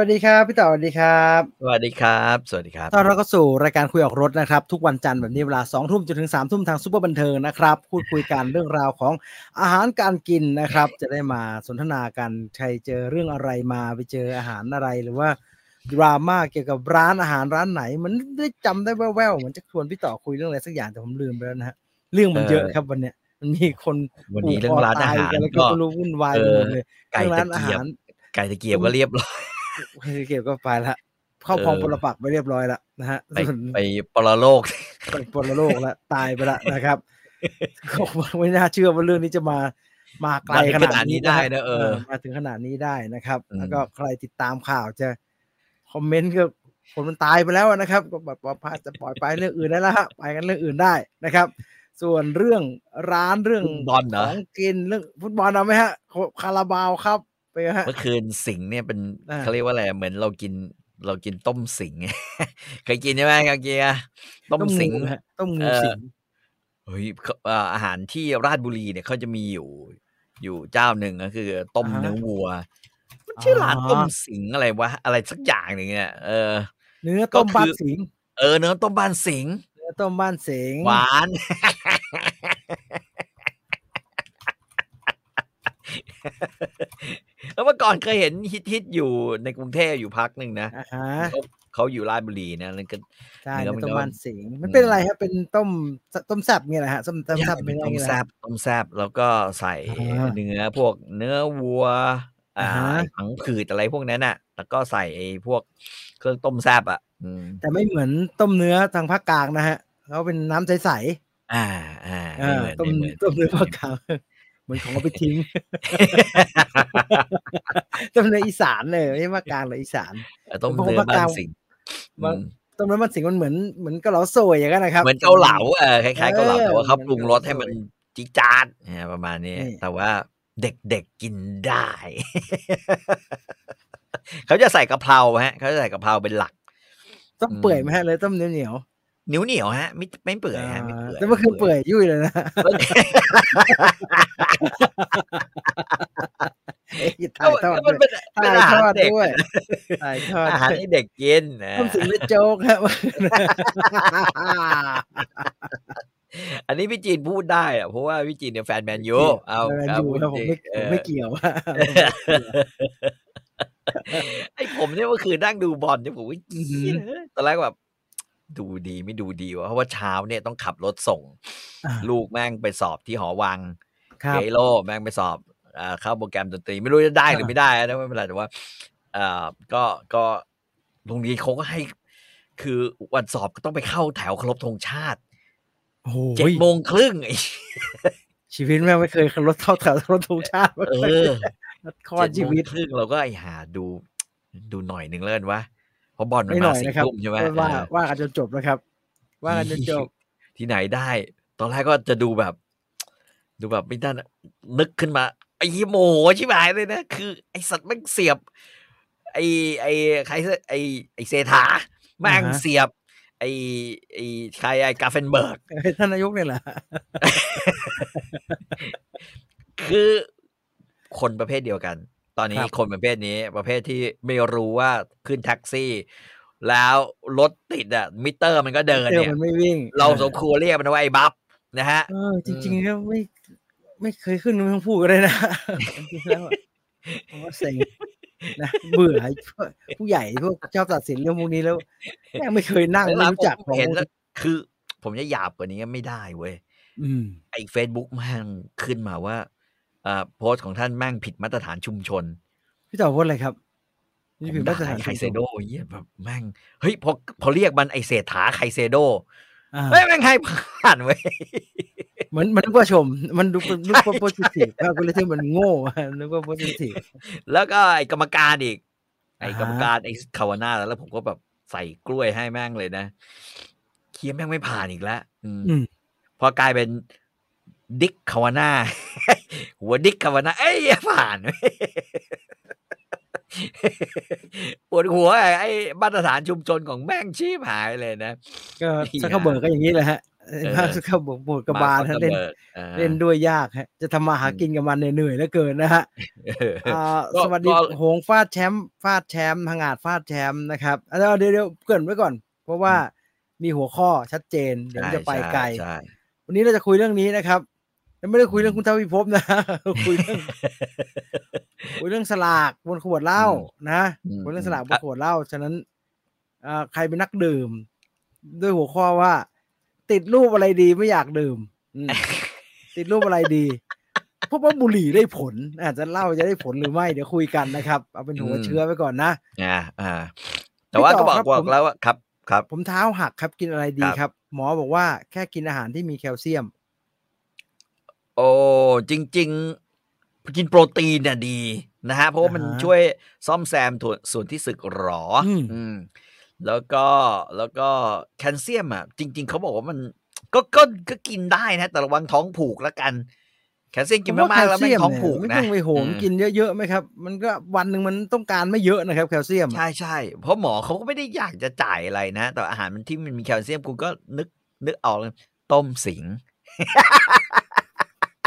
วัสดีครับพี่ต่อสวัสดีครับ สวัสดีครับ สวัสดีครับตอนเราก็สู่รายการคุยออกรถนะครับ ทุกวันจันทร์แบบนี้เวลาสองทุ่มจนถึงสามทุ่มทางซุปเปอร์บันเทิงนะครับพูดคุยกันเรื่องราวของอาหารการกินนะครับ จะได้มาสนทนากันใครเจอเรื่องอะไรมาไปเจออาหารอะไรหรือว่าดราม่าเกี่ยวกับร้านอาหารร้านไหน มันได้จำได้แว่วๆเหมือนจะชวนพี่ต่อคุยเรื่องอะไรสักอย่างแต่ผมลืมไปแล้วนะฮะเรื่องมันเยอะครับวันเนี้ยมันมีคนวันนี้เรื่องร้านอาหารผูกคตยกันแล้วก็ก็ไม่รู้วุ่นวายไปหมดเลยไก่เรื่องร้าตะนอาเกียหาบรไก่ตะเกียบก็เรียบร้อย เก็บก็ไปละเข้าพองเออปรปักษ์ไปเรียบร้อยแล้วนะฮะไปส่วนไปปรโลกไปปรโลกแล้วตายไปแล้วนะครับก็ไม่น่าเชื่อว่าเรื่องนี้จะมามาไกลมาถึงขนาดขนาดนี้นี้ได้ฮนะเออ มาถึงขนาดนี้ได้นะครับอืมแล้วก็ใครติดตามข่าวจะคอมเมนต์ก็คนมันตายไปแล้วนะครับ ก็แบบว่าพาจะปล่อยไปเรื่องอื่นได้แล้วฮะไปกันเรื่องอื่นได้นะครับ ส่วนเรื่องร้านเรื่องฟุตบอลเหรขอองกินเรื่องฟุตบอลเอาไหมฮะคาราบาวครับ ไปฮะ เมื่อคืนสิงห์เนี่ยเป็นอ่า เขาเรียกว่าอะไรเหมือนเรากินเรากินต้มสิงห์เคยกินใช่ไหมครับเกียร์ต้มสิงห์งูฮะต้มงูเออสิงเฮ้ยเขาเอ่ออาหารที่ราชบุรีเนี่ยเขาจะมีอยู่ อยู่เจ้าหนึ่งก็คือ ต้มอ่าฮะเนื้อวัว มันชื่อร้านอ๋อต้มสิงห์อะไรวะอะไรสักอย่างหนึ่งเนี่ยเออ เนื้อต้มก็คือ บ้านสิงเออเนื้อต้มบ้านสิงห์เนื้อต้มบ้านสิงหวาน แล้วเมื่อก่อนเคยเห็นฮิตๆอยู่ในกรุงเทพอยู่พักหนึ่งนะอ่าฮะเขาเขาอยู่ราชบุรีนะแล้วก็ ใช่เนื้อเนื้อมันต้มก็บ้านสิงมันอืมเป็นอะไรครับเป็นต้มต้มแซ่บเนี่ยแหละฮะต้มต้มแซ่บเป็เป็นนต้มไงแซบต้มแซบแล้วก็ใส่อ่าเนื้อพวกเนื้อวัว อ่าอ่าฮะผังผืดอะไรพวกนั้นน่ะ แล้วก็ใส่ไอ้พวกเครื่องต้มแซบอะ อืม แต่ไม่เหมือนต้มเนื้อทางภาคกลางนะฮะเขาเป็นน้ำใสอ่าอ่าๆไม่เหมือนต้มไม่เหมือนต้มเนื้อภาคกลางเห มือนของเอาไปทิ้งต้มเนื้ออีสานเลยไม่ใช่ภาคกลางหรืออีสานเออต้มผมเนื้อว่าบ้ากลานงสิงห์ว่าอืมต้มเนื้อบ้านสิงมันเหมือนเหมือนกะเหลาโซยอย่างนั้นนะครับเหมือนเกาเหลาเออคล้ายๆเกาเหลาเออแต่ว่าเขาเหมือนปรุงรสให้มันเกาเหลาจิ๊ดจาดเนี่ยประมาณนี้นี่แต่ว่าเด็กๆกินได้ เขาจะใส่กะเพราฮะเขาจะใส่กะเพราเป็นหลัก ต้มเปื่อยไหมฮะเลยต้มเหนียวเหนียวเห นียวเหนียวๆฮะ ไม่ไม่เปื่อยอ่าฮะไม่เปื่อยแต่เมื่อคืนเปื่อยยุ่ยเลยนะเอ้ยก็ถ่ายทอดก็มันด้วยเป็นเป็นถ่ายอาทหารอดเด็กด้วยถ่ายทอดอาหารให้เด็กกินนะต้มสิงและโจ๊กครับอันนี้พี่จีนพูดได้อะเพราะว่าพี่จีนเนี่ยแฟนแมนยูเอาแมนครับยูพูดครับผมจริงไม่เอผมอไม่เกี่ยวไอ้ผมเนี่ยเมื่อคืนนั่งดูบอลเนี่ยผมว่าอื้อหือเหี้ยตอนแรกแบบ ดูดีไม่ดูดีวะเพราะว่าเช้าเนี่ยต้องขับรถส่งอ่าลูกแม่งไปสอบที่หอวังครับเกโลแม่งไปสอบอ่าเข้าโปรแกรมดนตรีไม่รู้จะได้หรือไม่ได้นะไม่เป็นไรแต่ว่าเอ่อก็ก็โรงเรียนเขาก็ให้ คือวันสอบก็ต้องไปเข้าแถวเคารพธงชาติโอ้โหเจ็ดโมงครึ่งไอ้ชีวิตแม่งไม่เคยขับรถเข้าแถวรถธงชาติมาเอก่อนอข้อชีวิตเจ็ดโมงครึ่งเราก็ไอ้หาดูดูหน่อยหนึ่งเล่นวะเพ ราะบอลมันไม่หน่มาอยสี่นะครับทุ่มใช่ไหมว่าเออว่ากันจนจบนะครับ ว่ากันจนจบ ที่ไหนได้ ตอนแรกก็จะดูแบบ ดูแบบไม่ได้นึกขึ้นมาไอ้เหี้ยโมโหชิบหายเลยนะ คือ ไอสัตว์แม่งเสียบ ไอไอใครสักไอไอเซธาแม่งอ่าฮะเสียบ ไอไอใครไอกาเฟนเบิร์กเอ้ยท่านนายกเนี่ยแหละคือคนประเภทเดียวกัน ตอนนี้ครับคนประเภทนี้ประเภทที่ไม่รู้ว่าขึ้นแท็กซี่ แล้วรถติดอะมิเตอร์มันก็เดินเที่ยวเนี่ยมันไม่วิ่ง เราสมควรเรียกมันว่าไอ้บัฟนะฮะเออจริงๆแล้วไม่ไม่เคยขึ้นไม่ต้องพูดก็ได้นะจริงๆแล้วอะผมว่าเซ็งนะเบื่อไอ้พวกผู้ใหญ่พวกชอบตัดสินเรื่องพวกนี้แล้วแม่งไม่เคยนั่งเวไม่ลารู้จักผมเห็นแล้วคือ ผมจะหยาบกว่านี้ไม่ได้เว้ยอืมไอ้ Facebook แม่งขึ้นมาว่าอ่า โพสต์ของท่านแม่งผิดมาตรฐานชุมชน พี่ต่อพูดอะไรครับผนี่มผิดด่ามาตรฐานไคเซโดเยี่ยแบบแม่งเฮ้ยพอพอเรียกมันไอเศรษฐาไคเซโดอ่าเฮ้ยแม่งให้ผ่านเว้ยเหมือนมันนึกว่าชม มันดูเป็นนึกว่าโพสิทีฟก็เลยที่มันโง่นึกว่าโพสิทีฟแล้วก็ไอ้กรรมการอีก ไอ้อ่าฮะกรรมการไอ้คาวาน่าแล้วผมก็แบบใส่กล้วยให้แม่งเลยนะเคียแม่งไม่ผ่านอีกแล้วอืมอืมพอกลายเป็น ดิกคาวาน่าหัวดิกคาวาน่าเอ้ยผ่านปวดหัวไอ้ไอ้มาตรฐานชุมชนของแม่งชีพหายเลยนะ ก็เหี้ยซักเคเบิร์กก็อย่างนี้แหละฮะเออมาซักเคเบิร์กปวดกระบาลมฮะซักเล่นกอร์บิร์กอ่าเล่นด้วยยากฮะ จะทำมาหาอืมกินกับมันเนี่ยเหนื่อยเหลือเกินนะฮะเอออ่าก็สวัสดีก็โหงฟาดแชมป์ฟาดแชมป์พังอาจฟาดแชมป์นะครับอะเดี๋ยวเดี๋ยวเดี๋ยวเกรินไว้ก่อน เพราะว่ามีหัวข้อชัดเจนเดี๋ยวมันจะไปไกลใช่วันนี้เราจะคุยเรื่องนี้นะครับแต่ ไม่ได้คุยเรื่องคุณทวีภพนะคุยเรื่องคุยเรื่องสลากบนขวดเหล้านะอืมคุยเรื่องสลากบนขวดเหล้าฉะนั้นอ่าใครเป็นนักดื่ม ด้วยหัวข้อว่า ติดรูปอะไรดีไม่อยากดื่มอืมติดรูปอะไรดีเพราะว่าบุหรี่ได้ผล อาจจะเหล้าจะได้ผลหรือไม่เดี๋ยวคุยกันนะครับ เอาเป็นหัวเชื้อไว้ก่อนนะอ่าอ่า แต่ว่าพี่ต่ก็อบอกครับบอผกมแล้วว่าครับ ครับ ผมเท้าหักครับกินอะไรดีครับครับหมอบอกว่าแค่กินอาหารที่มีแคลเซียม โอ้จริง ๆ กินโปรตีนเนี่ยดีนะฮะเพราะว่ามันอ่าฮะช่วยซ่อมแซมส่วนส่วนที่สึกหรออมอืมแล้วก็แล้วก็แคลเซียมอะจริง ๆเขาบอกว่ามันก็ก็ก็กินได้นะ แต่ระวังท้องผูกแล้วกัน แคลเซียมกินผมว่มากๆแล้วไม่งท้องเนี่ยผูกไม่นะต้องไปโหมอืมกินเยอะๆไหมครับ มันก็วันหนึ่งมันต้องการไม่เยอะนะครับ แคลเซียมใช่ใช่เพราะหมอเขาก็ไม่ได้อยากจะจ่ายอะไรนะ แต่อาหารมันที่มันมีแคลเซียมคุณก็นึกนึกออกเลยต้มสิง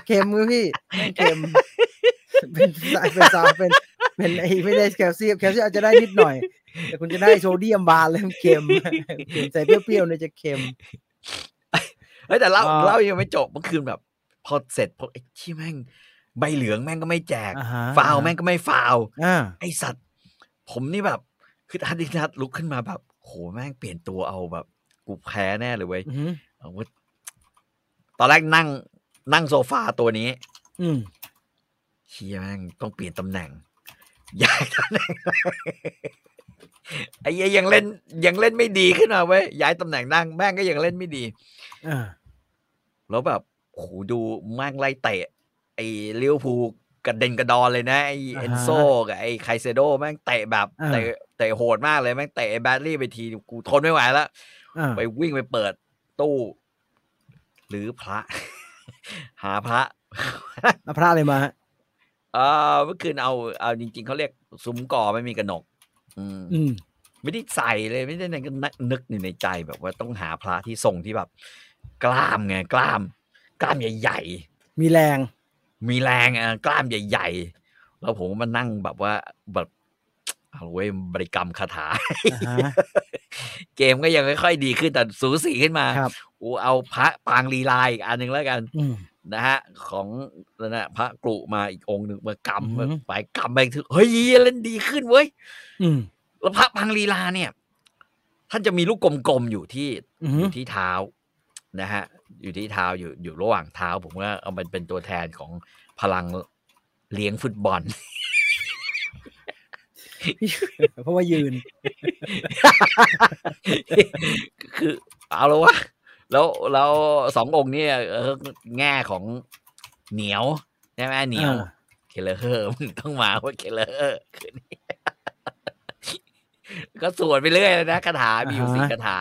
เค็มครับพี่ไม่เค็มเป็นเป็นซาเป็นเป็นไอ้ไม่ได้แคลเซียมแคลเซียมอาจจะได้นิดหน่อย แต่คุณจะได้โซเดียมบาร์เลยมันเค็มเค็มใส่เปรี้ยวๆเนี่ยจะเค็มเฮ้ยแต่เล่าอ่าเล่ายังไม่จบเมื่อคืนแบบ พอเสร็จพอไอ้ที่แม่ง ใบเหลืองแม่งก็ไม่แจกอ่าฮะฟาวแม่งก็ไม่ฟาวอ่าไอสัตว์ ผมนี่แบบคือทันทีนัดลุกขึ้นมาแบบ โหแม่งเปลี่ยนตัวเอาแบบ กูแพ้แน่เลยเว้ยอือหือเอาเว้ยตอนแรกนั่ง นั่งโซฟาตัวนี้ อืมเชียแม่งต้องเปลี่ยนตำแหน่งย้ายตำแหน่งไอ้เหี้ยยังเล่นยังเล่นไม่ดีขึ้นมาเว้ยย้ายตำแหน่งนั่งแม่งก็ยังเล่นไม่ดีอ่าแล้วแบบโอ้โหดูแม่งไล่เตะ ไอ้ลิเวอร์พูลกระเด็นกระดอนเลยนะไอ้อ่าฮะเอนโซกับไอ้ไคเซโดแม่งเตะแบบอ่าเตะเตะโหดมากเลยแม่งเตะไอ้แบดลี่ไปทีกูทนไม่ไหวแล้วอ่าไปวิ่งไปเปิดตู้ หรือพระ หาพระแล้วพระอะไรมาฮะเออเมื่อคืนเอาเอาจริง ๆเขาเรียกซุ้มก่อไม่มีกระหนกอืมอืมไม่ได้ใส่เลยไม่ได้ในก็นึกอยู่ในใจแบบว่าต้องหาพระที่ทรงที่แบบ กล้ามไงกล้าม กล้ามใหญ่มีแรงๆมีแรงอะกล้ามใหญ่ ๆ แล้วผมก็มานั่งแบบว่าแบบ เอาเว้ยบริกรรมคาถาอ่าฮะเกมก็ยังค่อยๆดีขึ้นแต่สูสีขึ้นมาครับอูเอาพระปางลีลาอีกอันหนึ่งแล้วกันอืมนะฮะ ของนั่นนะพระกรุมาอีกองค์หนึ่งมากอือหือำไปกำไปถึงเฮ้ยเล่นดีขึ้นเว้ยอืมแล้วพระพังลีลาเนี่ย ท่านจะมีลูกกลมๆอยู่ที่อืออหือยู่ที่เท้านะฮะ อยู่ที่เท้าอยู่อยู่ระหว่างเท้า ผมว่าเอามันเป็นตัวแทนของพลังเลี้ยงฟุตบอล เพราะว่ายืน คือ เอาแล้ววะแล้วแล้วสององค์เนี่ยเออแง่ของเหนียวใช่ไหมเหนียวอ่าเคเลอร์มึงต้องมาว่าเคเลอร์คืนนี้ก็สวดไปเรื่อยเลยนะคาถามีอยู่อ่าฮะสี่คาถา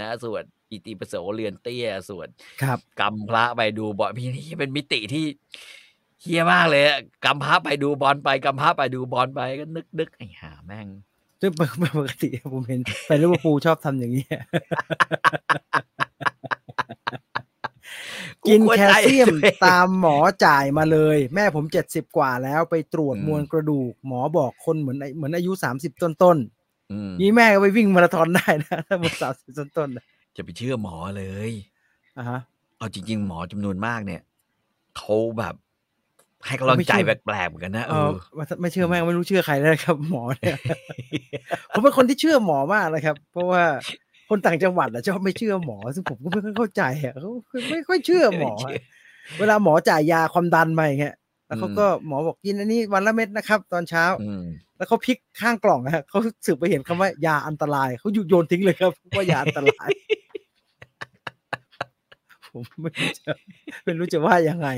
นะสวดอิติปิโสเรือนเตี้ยสวดครับกำพระไปดูบอลพี่นี่เป็นมิติที่ เฮี้ยมากเลยอะกำพระไปดูบอลไปกำพระไปดูบอลไปก็นึกนึกไอ้ห่าแม่งซึ่งปกติผมเห็นไปลิเวอร์พูลชอบทำอย่างนี้กินควรแคลใจเซียมตัวเองตามหมอจ่ายมาเลย แม่ผมเจ็ดสิบกว่าแล้วไปตรวจอืมมวลกระดูก หมอบอกคนเหมือนเหมือนอายุสามสิบต้นอืมๆนี่แม่ก็ไปวิ่งมาราธอนได้นะถ้าหมดสามสิบต้นๆนะจะไปเชื่อหมอเลยอ่าฮะเอาจริง ๆ หมอจำนวนมากเนี่ยเขาแบบ ให้กำลังใจไม่เชื่อแปลกๆเหมือนกันนะเอเอออไม่เชื่อแม่งไม่รู้เชื่อใครแล้วนะครับหมอเนี่ยผมเป็นคนที่เชื่อหมอมากนะครับ เพราะว่าคนต่างจังหวัดอะชอบไม่เชื่อหมอซึ่งผมก็ไม่ค่อยเข้าใจอะเขาไม่ค่อยเชื่อหมออะเวลาหมอจ่ายยาความดันมาอย่างเงี้ยแล้วเขาก็หมอบอกกินอันนี้วันละเม็ดนะครับ ตอนเช้าอืมแล้วเขาพลิกข้างกล่องนะฮะเขาสืบไปเห็นคำว่ายาอันตรายเขาหยุดโยนทิ้งเลยครับว่ายาอันตราย ผผมไม่รู้จะไม่รู้จะว่ายังไง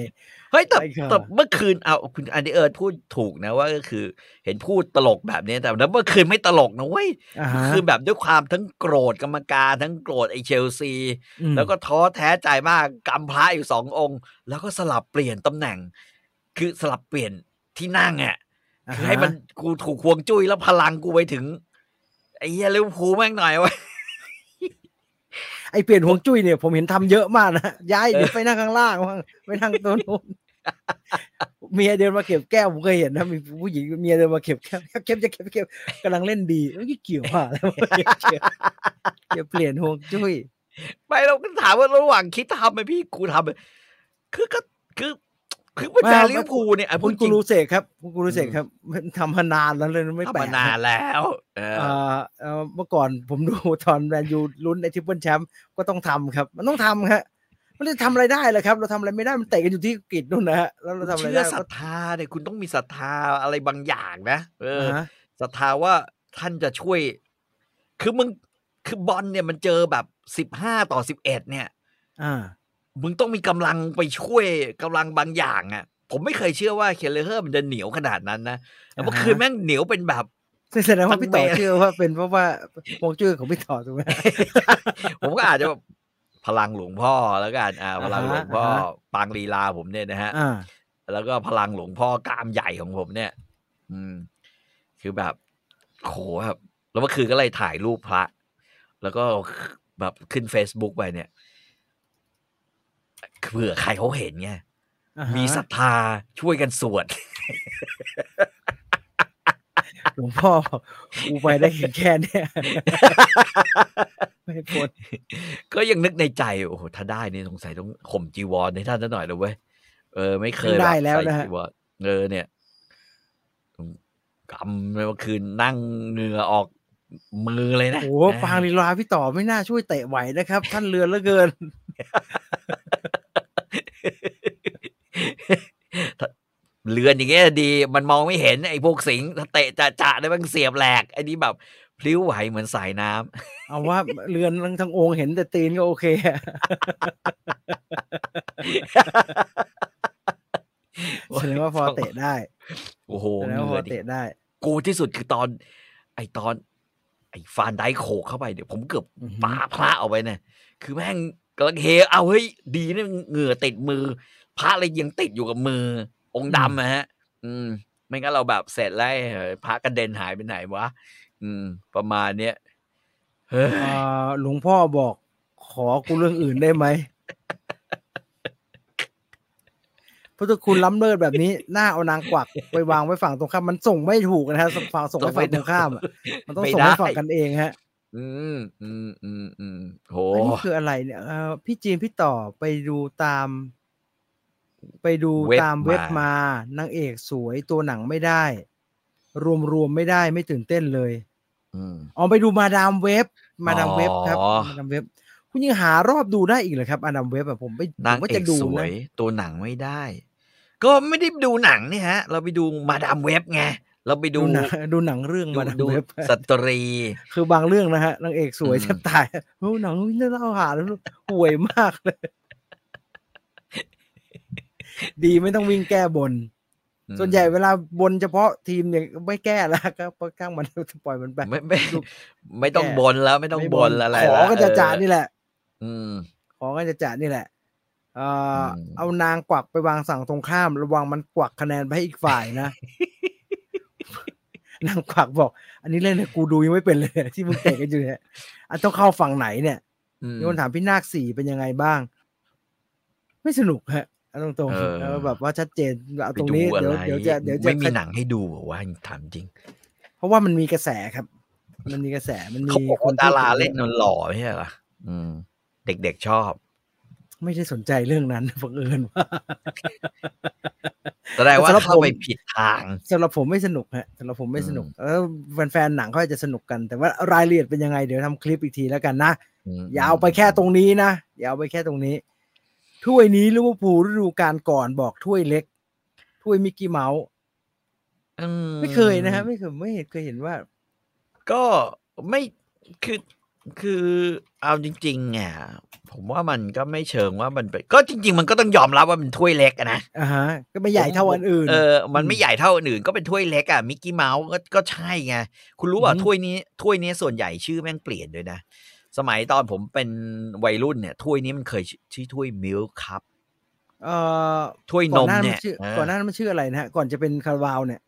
เฮ้ยแต่ใช่ครับแต่เมื่อคืนเอาคุณอันนี้เอิร์ธพูดถูกนะว่าก็คือ เห็นพูดตลกแบบนี้แต่เมื่อคืนไม่ตลกนะเว้ยอ่าฮะคือแบบด้วยความทั้งโกรธกรรมการทั้งโกรธไอ้เชลซีอืมแล้วก็ท้อแท้ใจมากกำพระอยู่สององค์ แล้วก็สลับเปลี่ยนตำแหน่ง คือสลับเปลี่ยนที่นั่งอะอ่าคือฮะให้มันกูถูกควงจุ้ยแล้วพลังกูไปถึงไอ้เหี้ยลิเวอร์พูลแม่งหน่อยเวะไอเปลี่ยนห่วงจุ้ยเนี่ยผมเห็นทำเยอะมากนะย้ายเดี๋ยวไปนั่งข้างล่างบ้างไปนั่งตัวนู้นเมียเดินมาเก็บแก้วผมเคยเห็นนะมีผู้หญิงเมียเดินมาเก็บแก้วเก็บจะเก็บเก็บกำลังเล่นดีเอ้ยเกี่ยวอะไรวะเกี่ยวเกี่ยวเปลี่ยนห่วงจุ้ยไม่เราก็ถามว่าระหว่างคิดทำไหมพี่กูทำไหมคือก็คือ คือเป็นแฟนลิเวอร์พูลเนี่ยอะพูคุดณจกูริงรูเสกครับคุณกูรูเสกครับมันทำมานานแล้วเลยไม่แปลทำกมานานแล้วเออเอ่อเอ่อเมื่อก่อนผมดูตอนแมนยูลุ้นในทริปเปิลแชมป์ก็ต้องทำครับ มันต้องทำครับมันจะทำอะไรได้เลยครับ เราทำอะไรไม่ได้มันเตะกันอยู่ที่อังกฤษนู่นนะฮะแล้วเราทำอะไรเชื่ได้อศรัทธาเนี่ยคุณต้องมีศรัทธาอะไรบางอย่างนะเอออ่าฮะศรัทธาว่าท่านจะช่วย คือมึงคือบอลเนี่ยมันเจอแบบสิบห้าต่อสิบเอ็ดเนี่ย อ่า มึงต้องมีกำลังไปช่วยกำลังบางอย่างอะ ผมไม่เคยเชื่อว่าเคเลเฮอร์มันจะเหนียวขนาดนั้นนะแต่เมื่ออ่าฮะคืนแม่งเหนียวเป็นแบบซึ่งแสดงว่าพี่ต่อทั้งเมเชื่อว่าเป็นเพราะว่าฮวงจุ้ยของพี่ต่อถูกไหมผมก็อาจจะแบบพลังหลวงพ่อแล้วกันอ่า พลังหลวงพ่ออ่าฮะปางลีลาผมเนี่ยนะฮะอ่าแล้วก็พลังหลวงพ่อกล้ามใหญ่ของผมเนี่ย อืม คือแบบโหแบบแล้วเมื่อคืนก็เลยถ่ายรูปพระ แล้วก็แบบขึ้น Facebook ไปเนี่ย เผื่อใครเขาเห็นไงอ่าฮะมีศรัทธาช่วยกันสวดหลวงพ่อบอกกูไปได้แค่แค่เนี้ยไม่พ้นก็ยังนึกในใจ โอ้โหถ้าได้นี่สงสัยต้องข่มจีวรให้ท่านซะหน่อยเลยเว้ยเออ ไม่เคยได้บบแล้วใส่นะฮะจีวรเออเนี่ยกำเมื่อคืนนั่งเหงื่อออกมือเลยนะโอ้โหปางลีลาพี่ต่อไม่น่าช่วยเตะไหวนะครับ ท่านเรือนเหลือเกิน เรือนอย่างเงี้ยดีมันมองไม่เห็นไอ้พวกสิงห์ถ้าเตะจะจะได้มันเสียบแหลกไอ้นี่แบบพลิ้วไหวเหมือนสายน้ำเอาว่าเรือนทั้งทั้งองค์เห็นแต่ตีนก็โอเคอะแสดงว่าพอเตะได้ โอ้โหแสดงเหว่าพงื่ออดิเตะได้ กูที่สุดคือตอน ไอตอน ไอฟานไดโขกเข้าไปเดี๋ยวผมเกือบอือหือปาพระออกไปเนี่ยคือแม่ง กำลังเฮเอาเฮ้ยดีนะเหงื่อติดมือ พระเลยยังติดอยู่กับมือ องค์ดำนะฮะ อืม ไม่งั้นเราแบบเสร็จแล้วพระกระเด็นหายไปไหนวะอืม ประมาณเนี้ยเฮ้อหลวงพ่อบอกขอกูเรื่องอื่นได้ไหมพุทธคุณล้ำเลิศแบบนี้หน้าเอานางกวักไปวางไว้ฝั่งตรงข้ามมันส่งไม่ถูกนะฮะฝั่งส่งไปฝั่งตรงข้ามอะมันต้องส่งให้ฝั่งกันเองฮะ อืม อืม อืม อืม โห อันนี้คืออะไรเนี่ยเอ่อพี่จีนพี่ต่อไปดูตาม ไปดูเว็บตามเว็บมามานางเอกสวยตัวหนังไม่ได้ รวมรวมไม่ได้ไม่ตื่นเต้นเลยอืม อ๋อไปดูมาดามเว็บ มาดามเว็บครับ อ๋อ มาดามเว็บ คุณยังหารอบดูได้อีกเหรอครับมาดามเว็บอะผมไปผนางมว่าเอจะกดูสวนะยตัวหนังไม่ได้ ก็ไม่ได้ดูหนังนี่ฮะ เราไปดูมาดามเว็บไง เราไปดูดูหนังดูหนังเรื่องดูมาดามดูเว็บสตรี คือบางเรื่องนะฮะนางเอกสวยอืมแทบตายโอ้หนังนี่เล่าหาแล้วห่วยมากเลย ดีไม่ต้องวิ่งแก้บนอืมส่วนใหญ่เวลาบนเฉพาะทีมเนี่ยไม่แก้แล้วก็ก้างมันปล่อยมันไปไม่ไม่ลูกไม่ต้องแก้บนแล้วไม่ต้องไม่บนอะไรขอแล้วก็จะเออจ่านี่แหละ อืมขอก็จะจ่านี่แหละเอ่ออมเอานางกวักไปวางสั่งตรงข้าม ระวังมันกวักคะแนนไปให้อีกฝ่ายนะ นางกวักบอก อันนี้เล่นให้กูดูยังไม่เป็นเลย ที่มึงเตะกันอยู่เนี่ยอันต้องเข้าฝั่งไหนเนี่ยอืมมีคนถามพี่นาคสี่เป็นยังไงบ้าง ไม่สนุกฮะเอาตรงเออๆแล้วแบบว่าชัดเจนเอาไปตรงดูนี้อะเดี๋ยวไรเดี๋ยวจะเดี๋ยวจะไม่มีหนังให้ดูเหรอว่าถามจริง เพราะว่ามันมีกระแสครับ มันมีกระแสมันมีเขาบอกคว่านดาราพูถึงเล่นมันหล่อไม่ใช่เหรออืมเด็กๆชอบ ไม่ได้สนใจเรื่องนั้นบังเอิญว่าแสดงว่าแต่สำหรับเข้าผมไปผิดทางสำหรับผมไม่สนุกฮะสำหรับผมไม่สนุกอืมเออแฟนๆหนังเขาอาจจะสนุกกัน แต่ว่ารายละเอียดเป็นยังไงเดี๋ยวทำคลิปอีกทีแล้วกันนะอืมอย่าเอาไปแค่ตรงนี้นะอย่าเอาไปแค่ตรงนี้ ถ้วยนี้ลิเวอร์พูลฤดูกาลก่อนบอกถ้วยเล็ก ถ้วยมิกกี้เมาส์อืไม่เคยนะฮะไม่เคยไม่เห็นเคยเห็นว่า ก็ไม่คือ คือเอาจริงๆเนี่ยผผมว่ามันก็ไม่เชิงว่ามันเป็นก็จริง ๆ มันก็ต้องยอมรับว่าเป็นถ้วยเล็กอะนะอ่าฮะ ก็ไม่ใหญ่เท่าอันอื่น เออ มันอืมไม่ใหญ่เท่าอันอื่นก็เป็นถ้วยเล็กอะมิกกี้เมาส์ก็ก็ใช่ไงคุณรู้ป่ะอืมถ้วยนี้ถ้วยนี้ส่วนใหญ่ชื่อแม่งเปลี่ยนด้วยนะ สมัยตอนผมเป็นวัยรุ่นเนี่ย ถ้วยนี้มันเคยชื่อชื่อถ้วยมิลคัพเอ่อถ้วยนก่อนมหน้าเนี่มัยนชื่อเออก่อนหน้านั้นมันชื่ออะไรนะฮะก่อนจะเป็นคาราบาวเนี่ย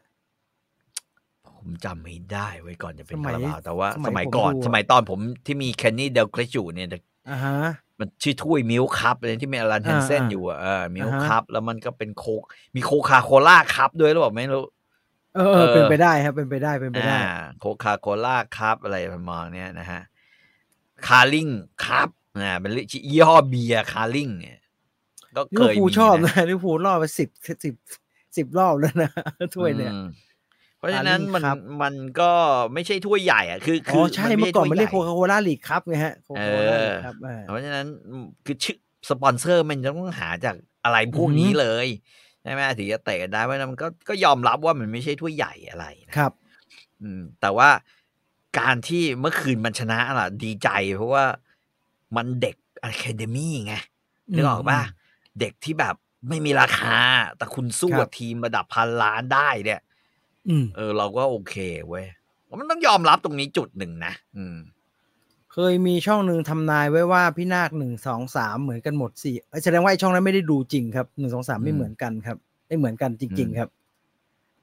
ผมจำไม่ได้ไว้ยก่อนจะเป็นสมัคายราบาวแต่ว่าสมัสยมัยผมก่อนดูอะสมัยตอนผมที่มีแคนนี่เดลเกรจูเนี่ยอ่าฮะมันชื่อถ้วยมิลคัพเลยที่มีอลันเทนเซนอ่าๆอยู่อะเออมิลอ่าฮะคัพแล้วมันก็เป็นโคกมีโคคาโคล่าคัพด้วยหรือเปล่าไม่รู้เออเออเออเป็นไปได้ครับ เป็นไปได้เป็นไปได้ Coca-Cola Cup อะไรประมาณเนี้ยนะฮะ Carling Cup นะเป็นยี่ห้อเบียร์ Carling เนี่ยก็ลิเคเวอร์พูลเคยมีชอบนะนะลิเวอร์พูลรอบไปสิบสิบสิบรอบแล้วนะถ้วยเนี่ยอืม เพราะฉะนั้น Carling มัน Cup มันก็ไม่ใช่ถ้วยใหญ่อะคืออ๋คือใช่ไหมเมื่อก่อนมันเรียกใช่ถ้วย Coca-Cola League ครับไงฮะโคคาโคล่าลีกครับอ่าเพราะฉะนั้นคือชื่อสปอนเซอร์มันจะต้องหาจากอะไรพวกอือหือนี้เลยใช่ไหมถึงจะเตะกันได้เพราะฉะนั้นมันก็ก็ยอมรับว่ามันไม่ใช่ถ้วยใหญ่อะไรนะครับ อืม แต่ว่าการที่เมื่อคืนมันชนะล่ะ ดีใจ เพราะว่ามันเด็กอะคาเดมี่ไงนึกออกป่ะเด็กที่แบบไม่มีราคา แต่คุณสู้ครักับบทีมระดับพันล้านได้เนี่ยอืม เออ เราก็โอเคเว้ยมันต้องยอมรับตรงนี้จุดหนึ่งนะอืม เคยมีช่องหนึ่งทำนายไว้ว่าพี่นาคหนึ่งสองสามเหมือนกันหมดสี่เอ้ยแสดงว่าไอ้ช่องนั้นไม่ได้ดูจริงครับหนึ่งสองสามไม่อืมเหมือนกันครับ ไม่เหมือนกันจริงอืมๆครับ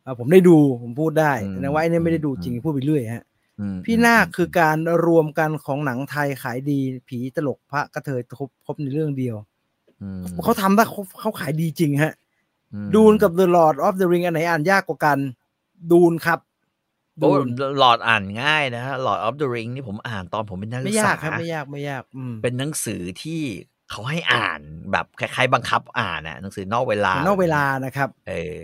อ่าผมได้ดูผมพูดได้อืมแสดงว่าไอ้นี่ไม่ได้ดูจริงอืมพูดไปเรื่อยฮะอืมพี่นาคคือการรวมกันของหนังไทยขายดี ผีตลกพระกระเทยครบครบในเรื่องเดียวอืมเขาทำได้เขาเขาขายดีจริงฮะอืมดูนกับ The Lord of the Ring อันไหนอ่านยากกว่ากัน ดูนครับโอ้ดูนหลอดอ่านง่ายนะฮะ Lord of the Ring นี่ผมอ่านตอนผมเป็นนักศึไม่กยาษากครับไม่ยากไม่ยากอืมเป็นหนังสือที่เขาให้อ่านแบบคล้ายๆบังคับอ่านอะหนังสือนอกเวลานอกเวลานะครับ เออ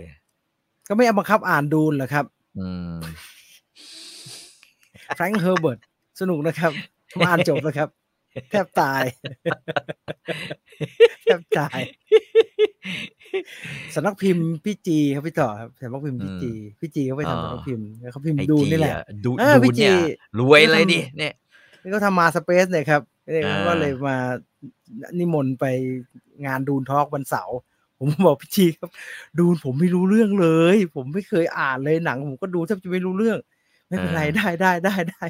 ก็ไม่เอาบังคับอ่าน Dune เหรอครับ อืมแฟรงค์เฮอร์เบิร์ตสนุกนะครับผมอ่านจบแล้วครับ แทบตาย แทบตาย สำนักพิมพ์พี่จีครับพี่ต่อครับสำนักพิมพ์พี่จีพี่จีเขาไปทำสำนักพิมพ์แล้วเขาพิมพ์ไอ้ Dune นี่แหละอะ Dune เออดูพี่จีเนี่ยรวยเลยดิเนี่ยนี่เขาทำมาสเปซเนี่ยครับเนี่ยอ่าก็เลยมานิมนต์ไปงานดูนทอล์กวันเสาร์ผมบอกพี่จีครับ ดูนผมไม่รู้เรื่องเลย ผมไม่เคยอ่านเลยหนัง ผมก็ดูแทบจะไม่รู้เรื่อง ไม่เป็นไรได้ได้ได้ได้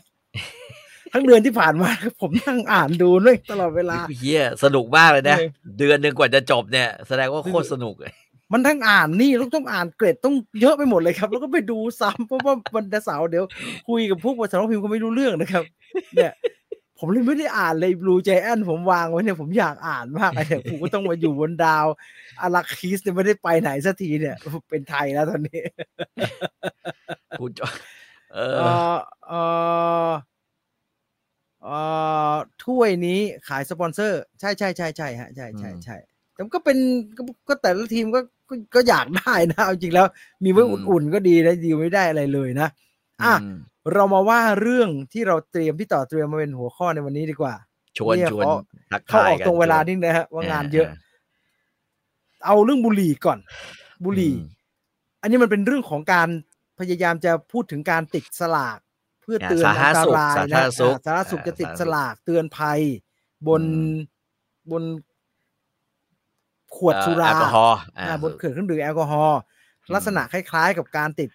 ทั้งเดือนที่ผ่านมาครับผมนั่งอ่านดูด้วยตลอดเวลาเฮียสนุกมากเลยนะเออเดือนหนึ่งกว่าจะจบเนี่ย แสดงว่าโคตรสนุกเลยมันทั้งอ่านนี่แล้วต้องอ่านเกรดต้องเยอะไปหมดเลยครับ แล้วก็ไปดูซ้ำเพราะว่าวันเสาร์เดี๋ยว คุยกับพวกบริษัทพิมพ์ก็ไม่รู้เรื่องนะครับ เนี่ยผมเลยไม่ได้อ่านเลยบลูใจแอนผมวางไว้เนี่ยผมอยากอ่านมากเลยเนี่ยผมก็ต้องมาอยู่บนดาวอาราคิสเนี่ยไม่ได้ไปไหนสักทีเนี่ย เป็นไทยแล้วตอนนี้กูจะเอเอออเออเออ ถ้วยนี้ขายสปอนเซอร์ ใช่ใช่ใช่ใช่ฮะใช่ใช่อืมใช่แต่มันก็เป็นก็ก็แต่ละทีมก็ก็ก็อยากได้นะเอาจริงแล้ว มีไว้อืมอุ่นๆก็ดีนะดีไม่ได้อะไรเลยนะอะอืมเรามาว่าเรื่องที่เราเตรียมพี่ต่อเตรียมมาเป็นหัวข้อในวันนี้ดีกว่า ชวนเนี่ยชวนเขาทักเข้าทายออกกันตรงเวลาชวนนิดนะฮะว่างานเยอะ เอาเรื่องบุหรี่ก่อน บุหรี่อืมอันนี้มันเป็นเรื่องของการพยายามจะพูดถึงการติดสลาก เพื่ออ่าเตือนสาอัธารณนตสุขรายสานะธารณสุขอ่าสาธารณสุขอ่าจะติดสาธารณสสุขลากเตือนภัย บนอืมบน ขวดสุราแอลกอฮอล์อ่าอ่าบนเขื่อนเครื่องดื่มแอลกอฮอล์อืมลักษณะคล้ายๆ กับการติด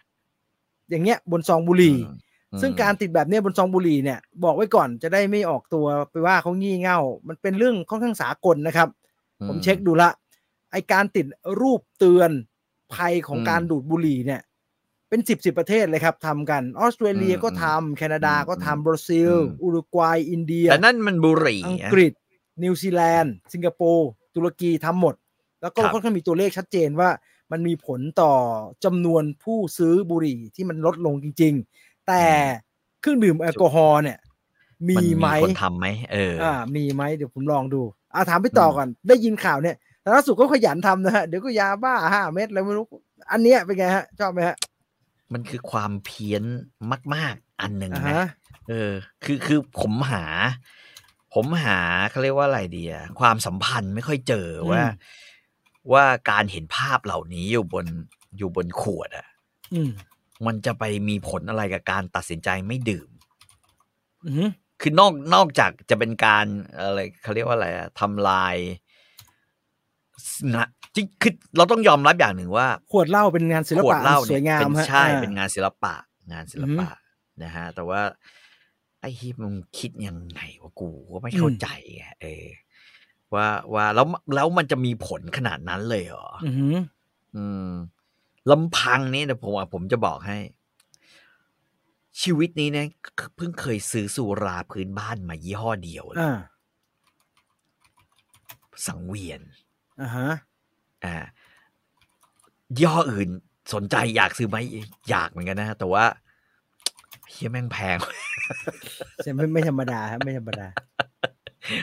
อย่างเงี้ย บนซองบุหรี่อืมซึ่งการติดแบบเนี้ยบนซองบุหรี่เนี่ย บอกไว้ก่อนจะได้ไม่ออกตัวไปว่าเขางี่เง่า มันเป็นเรื่องค่อนข้างสากลนะครับอืผมเช็คดูละไอการติดรูปเตือนภัยของอืมการดูดบุหรี่เนี่ย เป็นสิบสิบประเทศเลยครับทำกันออสเตรเลียอืมก็ทำแคนาดาอืมก็อืมทำบราซิลอืมอุรุกวัยอินเดียแต่นั่นมันบุหรี่อังอะกฤษ นิวซีแลนด์ สิงคโปร์ตุรกีทำหมด แล้วก็ครับค่อนข้างมีตัวเลขชัดเจนว่ามันมีผลต่อจำนวนผู้ซื้อบุหรี่ที่มันลดลงจริง ๆ แต่เครื่องดื่มแอลกอฮอล์เนี่ย มีนไหมคนทำไหมเออออ่ามีไหมเดี๋ยวผมลองดูอ่าถามพี่ต่อก่อนได้ยินข่าวเนี่ยสาธารณสุขก็ขยันทำนะฮะเดี๋ยวก็ยาบ้าห้าเม็ดอะไรไม่รู้ อันเนี้ยเป็นไงฮะ ชอบไหมฮะ มันคือความเพี้ยนมาก ๆ อันหนึ่งอ่านะฮะเออ คือคือผมหา ผมหาเขาเรียกว่าอะไรดีอะความสัมพันธ์ไม่ค่อยเจอว่าอืมว่าการเห็นภาพเหล่านี้อยู่บนอยู่บนขวดอะอืมมันจะไปมีผลอะไรกับการตัดสินใจไม่ดื่มอือหือคือนอกนอกจากจะเป็นการอะไรเขาเรียกว่าอะไรอะทำลายนะ จริงคือเราต้องยอมรับอย่างหนึ่งว่า ขวดเหล้าเป็นงานศิลขวดปะเหล้าสวยงาเป็มนฮะใช่อ่าเป็นงานศิลปะ งานศิลปะนะฮะ แต่ว่า ไอ้ที่มึงคิดยังไงวะกูก็ไม่เข้าใจไงเออว่าว่าแล้วแล้วมันจะมีผลขนาดนั้นเลยเหรออือหืออืมลำพังนี่นะผมว่าผมจะบอกให้ ชีวิตนี้เนี่ยเพิ่งเคยซื้อสุราพื้นบ้านมายี่ห้อเดียวเลยอ่าสังเวียนอ่าฮะ อ่ายี่ห้ออื่นสนใจอยากซื้อไหมอยากเหมือนกันนะ แต่ว่าเฮียแม่งแพงใช่ไม่ไม่ธรรมดาครับไม่ธรรมดา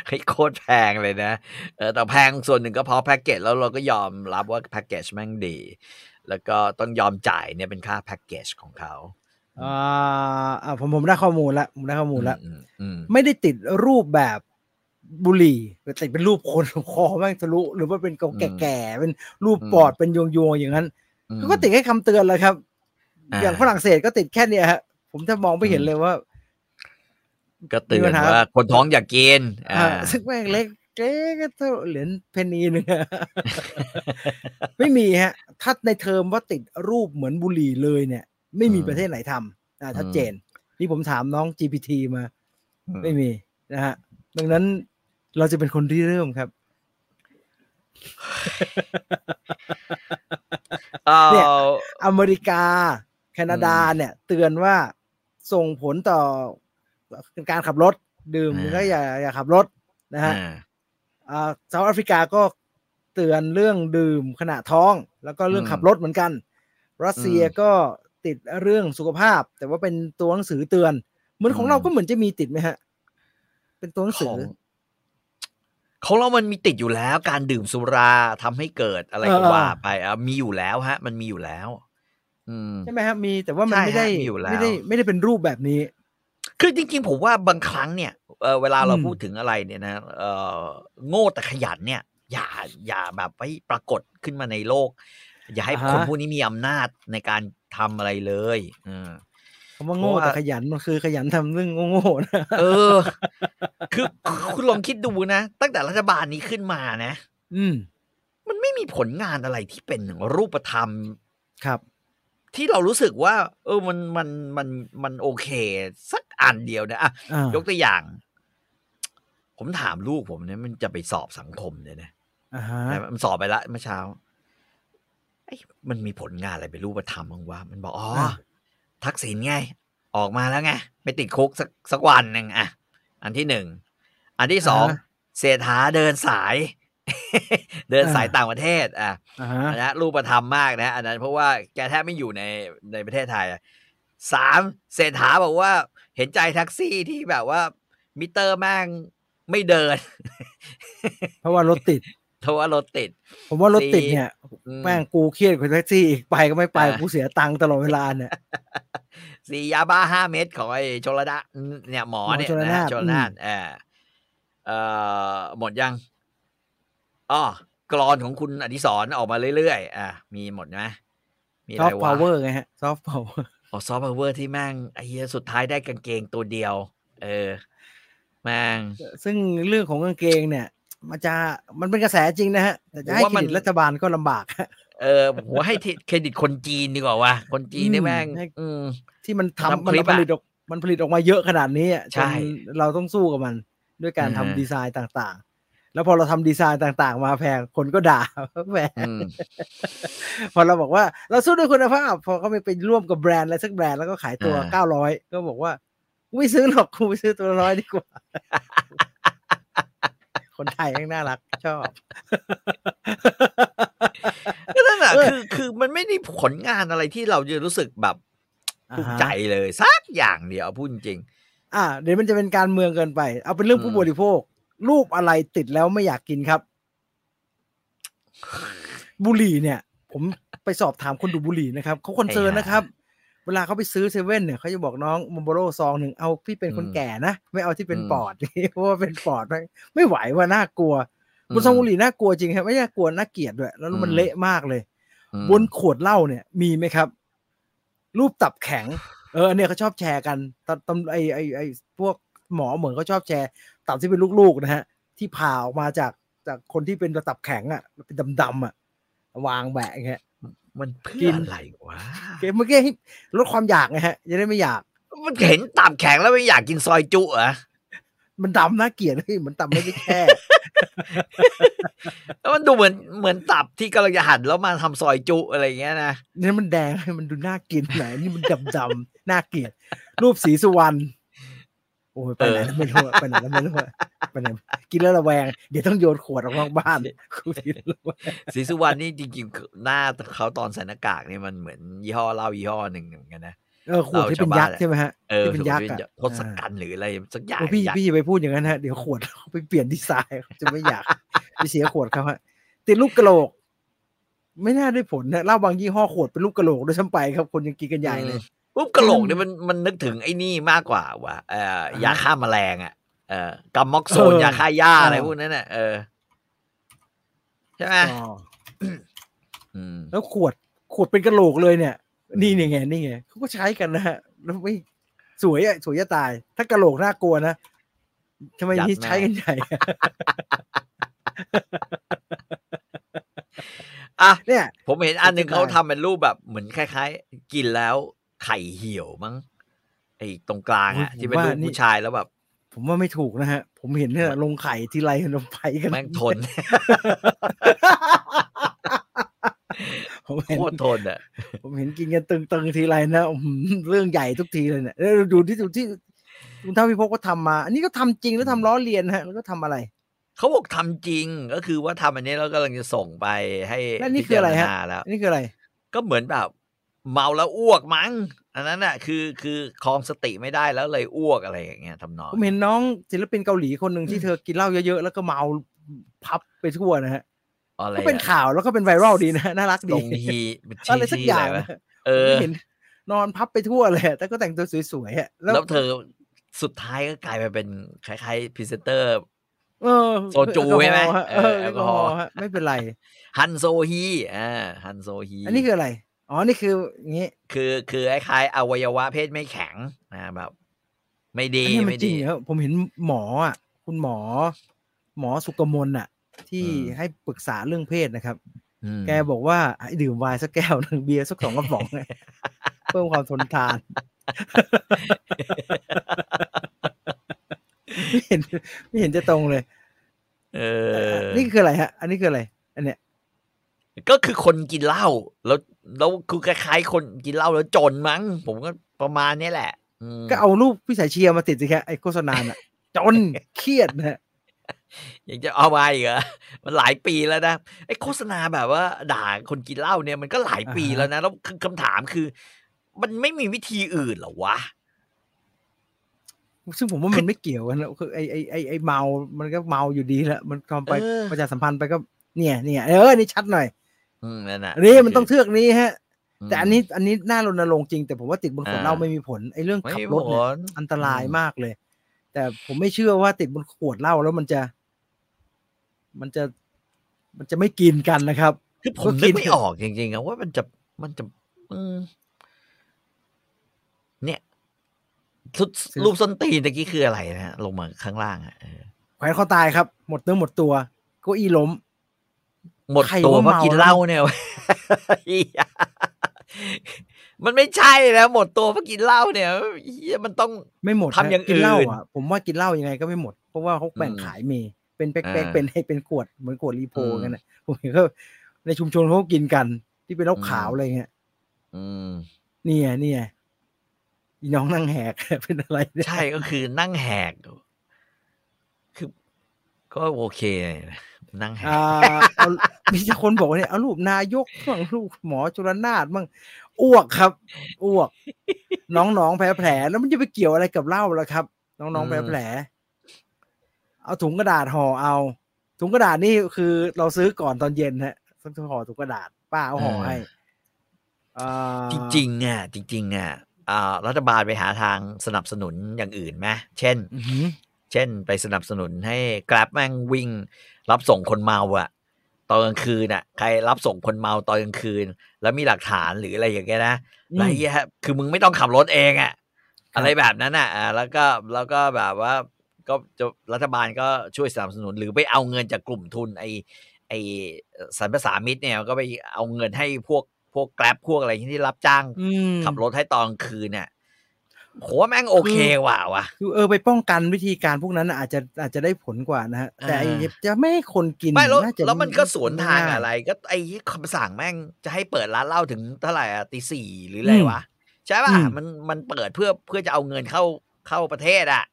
เฮ้ยโคตรแพงเลยนะเออแต่แพงส่วนหนึ่งก็เพราะแพ็กเกจแล้วเราก็ยอมรับว่าแพ็กเกจแม่งดี แล้วก็ต้องยอมจ่ายเนี่ยเป็นค่าแพ็กเกจของเขาอ่าอ่าผมผมได้ข้อมูลแล้วผมได้ข้อมูลแล้วอืมอืมไม่ได้ติดรูปแบบ บุหรี่แต่ติดเป็นรูปคนคอแม่งทะลุ หรือว่าเป็นกแก่ๆเป็นรูปปอดเป็นยวงๆอย่างนั้นอืมเขาก็ติดแค่คำเตือนเลยครับอ่าอย่างฝรั่งเศสก็ติดแค่เนี้ยฮะ ผมจะมองไม่เห็นเลยว่า ก็เตือมีปันญหาว่าคนท้องอย่ากินอ่าอ่าซึ่งแม่งเล็กเจ๊ก็เท่าเหรียญเพนนีหนึงอะไม่มีฮะ ถ้าในเทอมว่าติดรูปเหมือนบุหรี่เลยเนี่ย ไม่มีอืมประเทศไหนทำอ่าชัดอืมเจน นี่ผมถามน้อง GPT มาอืมไม่มีนะฮะดังนั้น เราจะเป็นคนที่เริ่มครับเอ่อเนี่ยอเมริกา แคนาดาเนี่ย เตือนว่าส่งผลต่อการขับรถ ดื่มอ่าก็อย่าอย่าขับรถนะฮะอ่าอ่าเซาท์แอฟริกาก็เตือนเรื่องดื่มขณะท้อง แล้วก็เรื่องอืมขับรถเหมือนกัน รัสเซียอืมก็ติดเรื่องสุขภาพ แต่ว่าเป็นตัวหนังสือเตือน เหมือนของอืมเราก็เหมือนจะมีติดไหมฮะ เป็นตัวหนังขสือ องของเรามันมีติดอยู่แล้ว การดื่มสุราทำให้เกิดอะไรก็เออว่าไปอะมีอยู่แล้วฮะ มันมีอยู่แล้วอืมใช่ไหมครับมีแต่ว่ามันใช่ไม่ได้ฮะมีอยู่แล้วไม่ได้ไม่ได้เป็นรูปแบบนี้ คือจริงๆ ผมว่าบางครั้งเนี่ยเออเวลาเราอืมพูดถึงอะไรเนี่ยนะเออโง่แต่ขยันเนี่ย อย่าอย่าแบบไปปรากฏขึ้นมาในโลก อย่าให้คนพวกนี้มีอำนาจในการทำอะไรเลยเออ คำว่าโง่เพราะว่าแต่ขยันมันคือขยันทำเรื่องโง่ๆนะเออ คือคุณลองคิดดูนะ ตั้งแต่รัฐบาลนี้ขึ้นมานะ อืม มันไม่มีผลงานอะไรที่เป็นรูปธรรมครับ ที่เรารู้สึกว่า เออมันมันมันมันโอเค สักอันเดียวนะอะอ่ายกตัวอย่าง ผมถามลูกผมเนี่ยมันจะไปสอบสังคมเนี่ยนะอ่าฮะแต่มันสอบไปละเมื่อเช้าไอ้ยมันมีผลงานอะไรเป็นรูปธรรมบ้างวะมันบอกอ๋ออ ทักษิณไง ออกมาแล้วไงไปติดคุกสักสักวันหนึ่งอะ อันที่หนึ่ง อันที่สองเศรษฐาเดินสาย เดินสายต่างประเทศ อะอ่าฮะอันนั้นรูปธรรมมากนะ อันนั้นเพราะว่าแกแทบไม่อยู่ในในประเทศไทยอะสามเศรษฐาบอกว่าเห็นใจแท็กซี่ที่แบบว่ามิเตอร์แม่งไม่เดิน เพราะว่ารถติด เพราะว่ารถติด ผมว่ารถติดเนี่ยอืมแม่งกูเครียดกว่าแท็กซี่อีกไปก็ไม่ไปอ่ากูเสียตังค์ตลอดเวลาเนี่ยสียาบ้าห้าเม็ดของไอ้ชลดาเนี่ยหมอเนี่ยหมอชลน่านนะฮะชลน่านเออเอ่อหมดยังอ๋อกรอนของคุณอดิศรออกมาเรื่อยๆอะมีหมดไหมมีอะไรวะซอฟต์พาวเวอร์ไงฮะซอฟต์พาวเวอร์อ๋อซอฟต์พาวเวอร์ที่แม่งไอ้เหี้ยสุดท้ายได้กางเกงตัวเดียว เออแม่งซึ่งเรื่องของกางเกงเนี่ย มันจะมันเป็นกระแสจริงนะฮะ แต่จะให้ผมว่าเครมันดิตรัฐบาลมันก็ลำบาก เออผมว่าให้เครดิตคนจีนดีกว่าว่ะคนจีนอืมนี่แม่งให้อืมที่มันทำทำมันคลิปผอะลิตออกมันผลิตออกมาเยอะขนาดนี้อะใช่จนเราต้องสู้กับมัน ด้วยการอ่าทำฮะดีไซน์ต่างๆ แล้วพอเราทำดีไซน์ต่างๆ มาแพงคนก็ด่าแหมอืมพอเราบอกว่าเราสู้ด้วยคุณภาพ พอเขาไปไปร่วมกับแบรนด์อะไรสักแบรนด์แล้วก็ขายตัวอ่าเก้าร้อยก็บอกว่ากูไม่ซื้อหรอกกูไปซื้อตัวละร้อยดีกว่า คนไทยยังน่ารัก ชอบก็นั่นแหละเออคือคือมันไม่ได้ผลงานอะไรที่เราจะรู้สึกแบบอ่าภูมิฮะใจเลยสักอย่างเดียวพูดจริง อ่า เดี๋ยวมันจะเป็นการเมืองเกินไป เอาเป็นเรื่องผู้อืมบริโภค รูปอะไรติดแล้วไม่อยากกินครับ บุหรี่เนี่ย ผมไปสอบถามคนดูบุหรี่นะครับเขา concern นะครับ เวลาเขาไปซื้อเซเว่นเนี่ยเขาจะบอกน้องม o มโบโรซองหนึ่งเอาที่เป็นคนแก่นะ ไม่เอาที่เป็นปอดเพราะว่าเป็นปอดไม่ไม่ไหวว่าน่ากลัวอืมบนซองบุหรี่น่ากลัวจริงครับไม่น่ากลัวน่าเกลียดด้วย แล้วมันอืมเละมากเลยอืมบนขวดเหล้าเนี่ยมีไหมครับ รูปตับแข็ง เอออันเนี่ยเขาชอบแชร์กันตำตำไอไอไอพวกหมอเหมือนก็ชอบแชร์ตับที่เป็นลูกๆนะฮะ ที่ผ่าออกมาจากจากคนที่เป็นตับแข็งอะเป็นดำๆอะวางแบะอย่างเงี้ย มันเพื่กิอนอะไรวะเกมเมื่อกี้ให้ลดความอยากไงฮะจะได้ไม่อยาก มันเห็นตับแข็งแล้วไม่อยากกินซอยจุเหรอมันดำน่าเกลียดเลยเหมือนตับไม่ได้แค่แล้วมันดูเหมือนเหมือนตับที่กำลังจะหั่นแล้วมาทำซอยจุอะไรอย่างเงี้ยนะเนี่ยมันแดงให้มันดูน่ากินไหนนี่มันดำๆน่าเกลียด รูปสีสุวรรณ โอ้ยไปไหนแล้วไม่รู้อะไปไหนแล้วไม่รู้อะไปไหนกินแล้วระแวง เดี๋ยวต้องโยนขวดออกนอกบ้านคุยแล้วระแวงศรีสุวรรณนี่จริงๆหน้าเขาตอนใส่หน้ากากนี่มันเหมือนยี่ห้อเหล้ายี่ห้อหนึ่งเหมือนกันนะเออขวดที่เป็นยักษ์ใช่ไหมฮะเออที่เป็นยักษ์อะทศกัณฐ์หรืออะไรสักอย่างโอ้พี่ยักษ์พี่อย่าไปพูดอย่างนั้นฮะเดี๋ยวขวดเขาไปเปลี่ยนดีไซน์เขาจะไม่อยากไปเสียขวดเขาฮะติดลูกกระโหลก ไม่น่าได้ผลนะเหล้าบางยี่ห้อขวดเป็นลูกกระโหลกด้วยซ้ำไปครับคนยังกินกันใหญ่เลย ปุ๊บกระโหลกเนี่ยมันมันนึกถึงไอ้นี่มากกว่าว่ะเอ่ออ่าฮะยาฆ่าแมลงอะเอ่อกัมม็อกโซนเออยาฆ่าหญ้าเออออะไรพวกนั้นน่ะเออใช่ไหมอ๋ออืมแล้วขวดขวดเป็นกระโหลกเลยเนี่ย นี่นี่ไงนี่ไงเขาก็ใช้กันนะฮะแล้วไม่สวยอะสวยจะตาย ถ้ากระโหลกน่ากลัวนะทำไมนี่ใช้กันใหญ่อะเนี่ย ผมเห็นอันหนึ่งจะได้เขาทำเป็นรูปแบบเหมือนคล้าย ๆ กินแล้ว ไข่เหี่ยวมั้งไอ้ตรงกลางอะโอ้ยที่เป็นรูปผมว่านี่ผู้ชายแล้วแบบ ผมว่าไม่ถูกนะฮะ ผมเห็นเนี่ยลงไข่ทีไรลงไปกันแม่งทนผมเห็นโคตรทนอะ ผมเห็นกินกันตึงๆทีไรนะอื้อหือเรื่องใหญ่ทุกทีเลยเนี่ยแล้วดูที่ดูที่คุณเท่าพี่พกก็ทำมา อันนี้ก็ทำจริงแล้วทำล้อเลียนฮะ แล้วก็ทำอะไร เขาบอกทำจริงก็คือว่าทำอันนี้แล้วกำลังจะส่งไปให้แล้วนี่คืออะไรฮะพิจารณาแล้วอันนี้คืออะไร ก็เหมือนแบบ เมาแล้วอ้วกมั้ง อันนั้นน่ะ คือคือคลองสติไม่ได้แล้วเลยอ้วกอะไรอย่างเงี้ยทำนองผมเห็นน้องศิลปินเกาหลีคนหนึ่งที่เธอกินเหล้าเยอะๆแล้วก็เมาพับไปทั่วนะฮะอะไรก็เป็นข่าวแล้วก็เป็นไวรัลดีนะน่ารักตดีรงฮีอะไรสักอย่างวะนะเออผมเห็นนอนพับไปทั่วเลยอะแต่ก็แต่งตัวสวยๆอะแล้วเธอสุดท้ายก็กลายมาเป็นคล้ายๆพรีเซนเตอร์เออโซจูใช่ไหมฮะเอเอออแอแอลลกกออฮฮออล์ล์ฮะไม่เป็นไร ฮันโซฮีอ่าฮันโซฮี อันนี้คืออะไร อ๋อ นี่คืออย่างงี้ คือคือคล้ายๆอวัยวะเพศไม่แข็งนะแบบ ไม่ดีอันนี้มันไม่ดีจริงเหรอผมเห็นหมออะ คุณหมอ หมอสุกมลอะ ที่อืมให้ปรึกษาเรื่องเพศนะครับอืมแกบอกว่าให้ดื่มไวน์สักแก้วหนึ่งเบียร์สักสองกระป๋องไงเพิ่มความทนทานไม่เห็นไม่เห็นจะตรงเลย เอเอ่ออนี่คืออะไรฮะ อันนี้คืออะไร อันเนี้ย ก็คือคนกินเหล้าแล้วแล้วคือคล้ายๆคนกินเหล้าแล้วจนมั้ง ผมก็ประมาณนี้แหละอืมก็เอารูปพี่สายเชียร์มาติดสิครับไอ้โฆษณาน่ะจนเครียดนะฮะยังจะเอามาอีกเหรอ มันหลายปีแล้วนะ ไอ้โฆษณาแบบว่า ด่าคนกินเหล้าเนี่ยมันก็หลายปีแล้วนะ แล้วคือคำถามคือ มันไม่มีวิธีอื่นเหรอวะ ซึ่งผมว่ามันไม่เกี่ยวกันนะคือไอ้ไอ้ไอ้ไอ้เมา มันก็เมาอยู่ดีแหละ มันทำไปเออประชาสัมพันธ์ไปก็ เนี่ยเนี่ยเออ นี่ชัดหน่อยอืม นั่นน่ะอันนี้มันต้องเทือกนี้ฮะมแต่อันนี้อันนี้น่ารณรงค์จริง แต่ผมว่าติดบนขวดอ่าเหล้าไม่มีผลไอ้เรื่องไม่ขับมีรถเนี่ยผลอันตรายอืมมากเลย แต่ผมไม่เชื่อว่าติดบนขวดเหล้าแล้วมันจะ มันจะมันจะไม่กินกันนะครับ คือผมก็คินึดกไม่ออกจริงๆอะว่ามันจะมันจะอืมเนี่ยรูปรูปส้นตีนตะกี้คืออะไรนะฮะลงมาข้างล่างอะเออแขวนคอตายครับ หมดเนื้อหมดตัวเก็อีล้ม หมดใครตัวว่าเพราะเมากินแล้วเหล้าเนี่ยเหี้ยมันไม่ใช่แล้ว หมดตัวเพราะกินเหล้าเนี่ยเหี้ยมันต้องไม่หมดทำอย่างฮะกินเหล้าอื่นอะผมว่ากินเหล้ายังไงก็ไม่หมด เพราะว่าเขาแบ่งอืมขายเมเป็นแป๊กอ่าๆเป็นให้เป็นขวดเหมือนขวดรีโพอืมกันนะผมเห็นก็ในชุมชนเขาก็กินกัน ที่เป็นเหล้าอืมขาวอะไรเงี้ยอืมเนี่ยเนี่ยอีน้องนั่งแหกเป็นอะไรเนี่ยใช่ก็คือนั่งแหกคือ ก็โอเคนะนั่งแหกอ่าเอามีแต่คนบอกว่าเนี่ยเอารูปนายกบ้างรูปหมอจุลนาถบ้างอ้วกครับ อ้วก น้องๆแผลแผลแล้วมันจะไปเกี่ยวอะไรกับเหล้าล่ะครับ น้องๆแผลแผลเอาถุงกระดาษห่อเอา ถุงกระดาษนี่คือเราซื้อก่อนตอนเย็นฮะต้องห่อถุงกระดาษป้าเอาห่อให้อ่าจริงๆอะจริงๆอะอ่ารัฐบาลไปหาทางสนับสนุนอย่างอื่นไหมเช่นอื้อหือ เช่นไปสนับสนุนให้ Grab แม่งวิ่ง รับส่งคนเมาอะตอนกลางคืนอะใครรับส่งคนเมาตอนกลางคืน แล้วมีหลักฐานหรืออะไรอย่างเงี้ยนะแล้วไอ้เหี้ยคือมึงไม่ต้องขับรถเองอะอะไรแบบนั้นอะอ่าแล้วก็แล้วก็แบบว่าก็จะรัฐบาลก็ช่วยสนับสนุน หรือไปเอาเงินจากกลุ่มทุน ไอไอสรรพสามิตเนี่ยก็ไปเอาเงินให้พวกพวกแกร็บพวกอะไรที่รับจ้างอืมขับรถให้ตอนกลางคืนเนี่ย โหแม่งโอเคว่ะวะคือเออไปป้องกันวิธีการพวกนั้นน่ะอาจจะอาจจะได้ผลกว่านะฮะแต่ไอ้อ่าจะไม่ให้คนกินไม่แล้วน่าจะแล้วมันก็สวนทางง่ยอะไร ก็ไอ้คำสั่งแม่งจะให้เปิดร้านเหล้าถึงเท่าไหร่อะตีสี่หรืออะไรอืมวะใช่ป่ะอืมมันมันเปิดเพื่อเพื่อจะเอาเงินเข้าเข้าประเทศอะ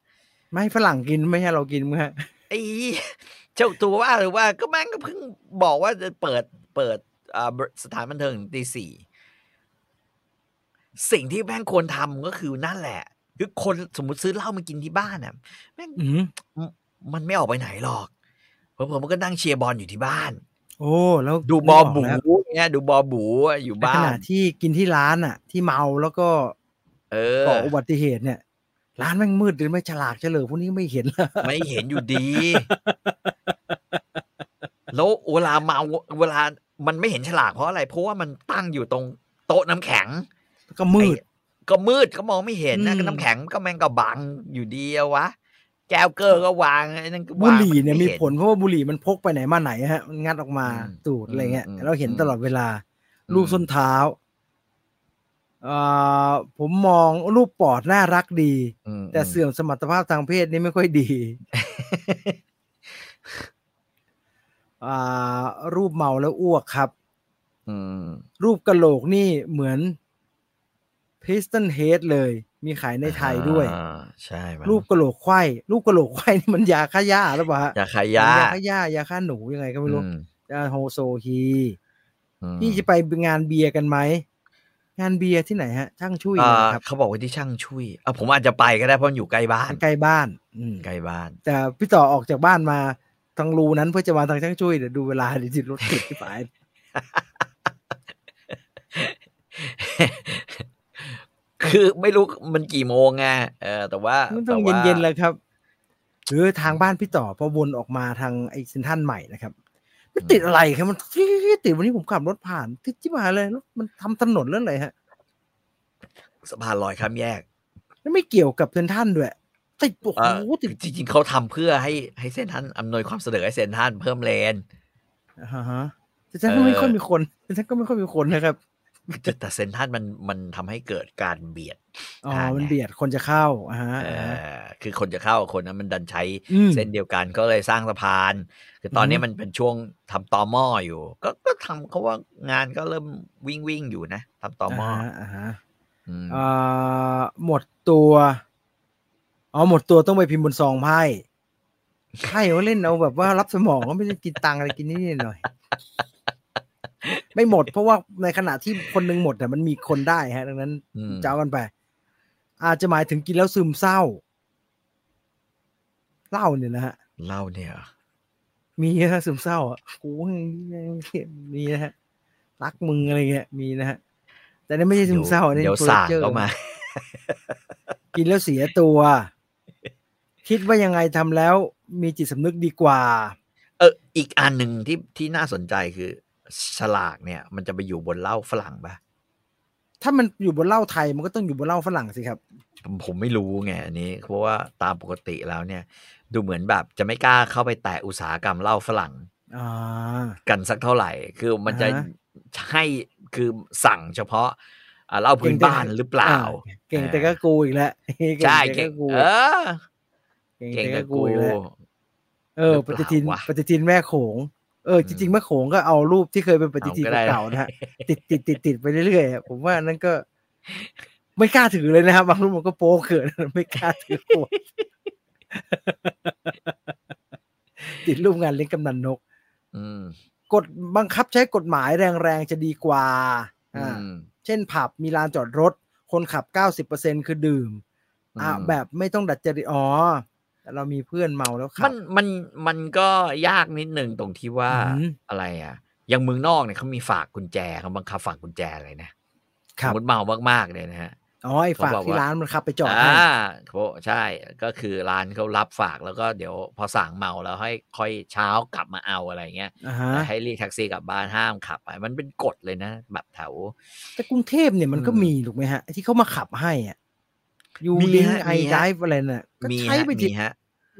ไม่ให้ฝรั่งกินไม่ให้เรากินมั้งฮะไอ้เจ้าตัวว่าหรือว่าก็แม่งก็เพิ่งบอกว่าจะเปิดเปิดอ่าสถานบันเทิงถึงตีสี่ สิ่งที่แม่งควรทำก็คือนั่นแหละ คือคนสมมติซื้อเหล้ามากินที่บ้านอะแม่งอืมมันไม่ออกไปไหนหรอกเพราะผมมันก็นั่งเชียร์บอลอยู่ที่บ้าน โอ้แล้วดูบอลนึกกบูแล้วเนี่ยดูบอลบูอยู่ในบ้าขนณะที่กินที่ร้านอะ ที่เมาแล้วก็เออก่ออุบัติเหตุเนี่ย ร้านแม่งมืดหรือไม่ฉลากเฉลิมพวกนี้ไม่เห็นเลยไม่เห็นอยู่ดี แล้วเวลาเมาเวลามันไม่เห็นฉลากเพราะอะไร เพราะว่ามันตั้งอยู่ตรงโต๊ะน้ำแข็ง ก็มืดไอ้ก็มืดก็มองไม่เห็นนะอืมก็น้ำแข็งก็แม่งก็บังอยู่ดีอะวะ แก้วเกอร์ก็วางไอ้นั่นก็บุวางหรี่เนี่ยไมีห็ผลเพราะว่าบุหรี่มันพกไปไหนมาไหนฮะ มันงัดออกมาอืมตูดอะไรเงี้ยอืมเราเห็นอืมตลอดเวลาอืมรูปส้นเท้าเอ่อผมมองรูปปอดน่ารักดีอืมแต่เสื่อมสมรรถภาพทางเพศนี่ไม่ค่อยดีอ่ารูปเมาแล้วอ้วกครับอืมรูปกระโหลกนี่เหมือน พิสตันเฮดเลย มีขายในไทยด้วยอ่าใช่มั้งรูปกระโหลกไขว้รูปกระโหลกไขว้นี่มันยาฆ่าหญ้าหรือเปล่าฮะยาขายยายาฆ่าหญ้ายาฆ่าหนูยังไงก็ไม่รู้อืมยาโฮโซฮีอืมพี่จะไปงานเบียร์กันไหมงานเบียร์ที่ไหนฮะ ช่างช่วยอ่านะครับเขาบอกว่าที่ช่างช่วยอะผมอาจจะไปก็ได้เพราะมันอยู่ใกล้บ้านใกล้บ้านอืมใกล้บ้าน แต่พี่ต่อออกจากบ้านมาทางรูนั้นเพื่อจะมาทางช่างช่วยเดี๋ยวดูเวลาดิจิรถติดที่ฝ่าย คือไม่รู้มันกี่โมงไงเออแต่ว่ามันต้องแต่ว่าเย็นๆเลยครับหรือทางบ้านพี่ต่อพอวนออกมาทางไอ้เซนทรันใหม่นะครับมันติดอะไรครับมันติดวันนี้ผมขับรถผ่านติดจิบหายเลยรถมันทำถนนเรื่องอะไรฮะสะพานลอยข้ามแยกแล้วไม่เกี่ยวกับเซนทรันด้วยติดโอ้โหเอ่อติดจริงๆเขาทำเพื่อให้ให้เส้นท่านอำนวยความสะดวกให้เส้นท่านเพิ่มเลนอ่าฮะแต่ฉันก็ไม่เออค่อยมีคนแต่ฉันก็ไม่ค่อยมีคนนะครับ แต่แต่เส้นท่านมันมันทำให้เกิดการเบียดอ๋อทางไงมันเบียดคนจะเข้าอ่าฮะเออ่าฮะอคือคนจะเข้ากับคนนั้นมันดันใช้อืมเส้นเดียวกันก็เลยสร้างสะพาน คือตอนนี้อือฮึมันเป็นช่วงทำตอหม้ออยู่ ก็ก็ทำเขาว่างานก็เริ่มวิ่งวิ่งอยู่นะทำตอหม้ออ่าฮะอ่าฮะอืมอ่าหมดตัวอ๋อหมดตัวต้องไปพิมพ์บนซองไพ่ไพ่เขาเล่นเอาแบบว่ารับสมองก็ไม่ได้กินตังค์อะไรกินนิดๆหน่อยๆ ไม่หมด เพราะว่าในขณะที่คนหนึงหมดแต่มันมีคนได้ฮะ ดังนั้นอืมจะเอากันไป อาจจะหมายถึงกินแล้วซึมเศร้าเหล้าเนี่ยนะฮะเล่าเนี่ยมีนะฮะซึมเศร้าอะกูมีนะฮะรักมึงอะไรเงี้ยมีนะฮะแต่นี่ไม่ใช่ซึมเศร้าอันนี้เดี๋ยวโปรสั่งเจอร์เข้ามา กินแล้วเสียตัว คิดว่ายังไงทำแล้วมีจิตสำนึกดีกว่า เออ อีกอันหนึ่งที่ที่น่าสนใจคือ ฉลากเนี่ย มันจะไปอยู่บนเหล้าฝรั่งปะถ้ามันอยู่บนเหล้าไทยมันก็ต้องอยู่บนเหล้าฝรั่งสิครับผมผมไม่รู้ไงอันนี้ เพราะว่าตามปกติแล้วเนี่ย ดูเหมือนแบบจะไม่กล้าเข้าไปแตะอุตสาหกรรมเหล้าฝรั่งอ่ากันสักเท่าไหร่ คือมันจะอ่าฮะให้คือสั่งเฉพาะอ่าเหล้าพื้นบ้านหรือเปล่าอ่เก่งแต่ก็กูอีกแล้วใช่เก่เก่งงแต่ก็กูเออเก่งเก่งแต่กัก็บกูกูอีกแล้วเออหปรือเปฏิล่าทินวะปฏิทินแม่โขง เออจริงๆแม่โขงก็เอารูปที่เคยเป็นปฏิทินเอาก็ได้เก่าๆนะฮะติดติดติดติดไปเรื่อยๆอะผมว่านั่นก็ ไม่กล้าถือเลยนะครับบางรูปมันก็โป๊เขินไม่กล้าถือหัวติดรูปงานเลี้ยงกำนันนกอืมกฎบังคับใช้กฎหมายแรงๆจะดีกว่าอือ่ามเช่นผับมีลานจอดรถ คนขับ 90%คือดื่มอะอืมแบบไม่ต้องดัดจริตอ๋อ แต่เรามีเพื่อนเมาแล้วขัมับนมันมันก็ยากนิดหนึ่งตรงที่ว่าอืมอะไรอะอย่างเมืองนอกเนี่ยเขามีฝากกุญแจเขาบังคับฝากกุญแจเลยนะคสรัมบมติเมามากๆเลยนะฮะอ๋อไอ้ฝากเขาบอกที่ว่าร้านมันขับไปจอดอ่าให้เขาใช่ก็คือร้านเขารับฝากแล้วก็เดี๋ยวพอสั่งเมาแล้วให้ค่อยเช้ากลับมาเอาอะไรเงี้ยอ่าฮะแต่ให้เรียกแท็กซี่กลับบ้านห้ามขับไปมันเป็นกฎเลยนะ แบบแถวแต่กรุงเทพเนี่ยมันก็อืมมีถูกไหมฮะไอ้ที่เขามาขับให้อะ ยูมีดิงฮะไอมีไดฮะฟ์อะไรน่ะก็มีใช้ฮะไปมีทีฮะ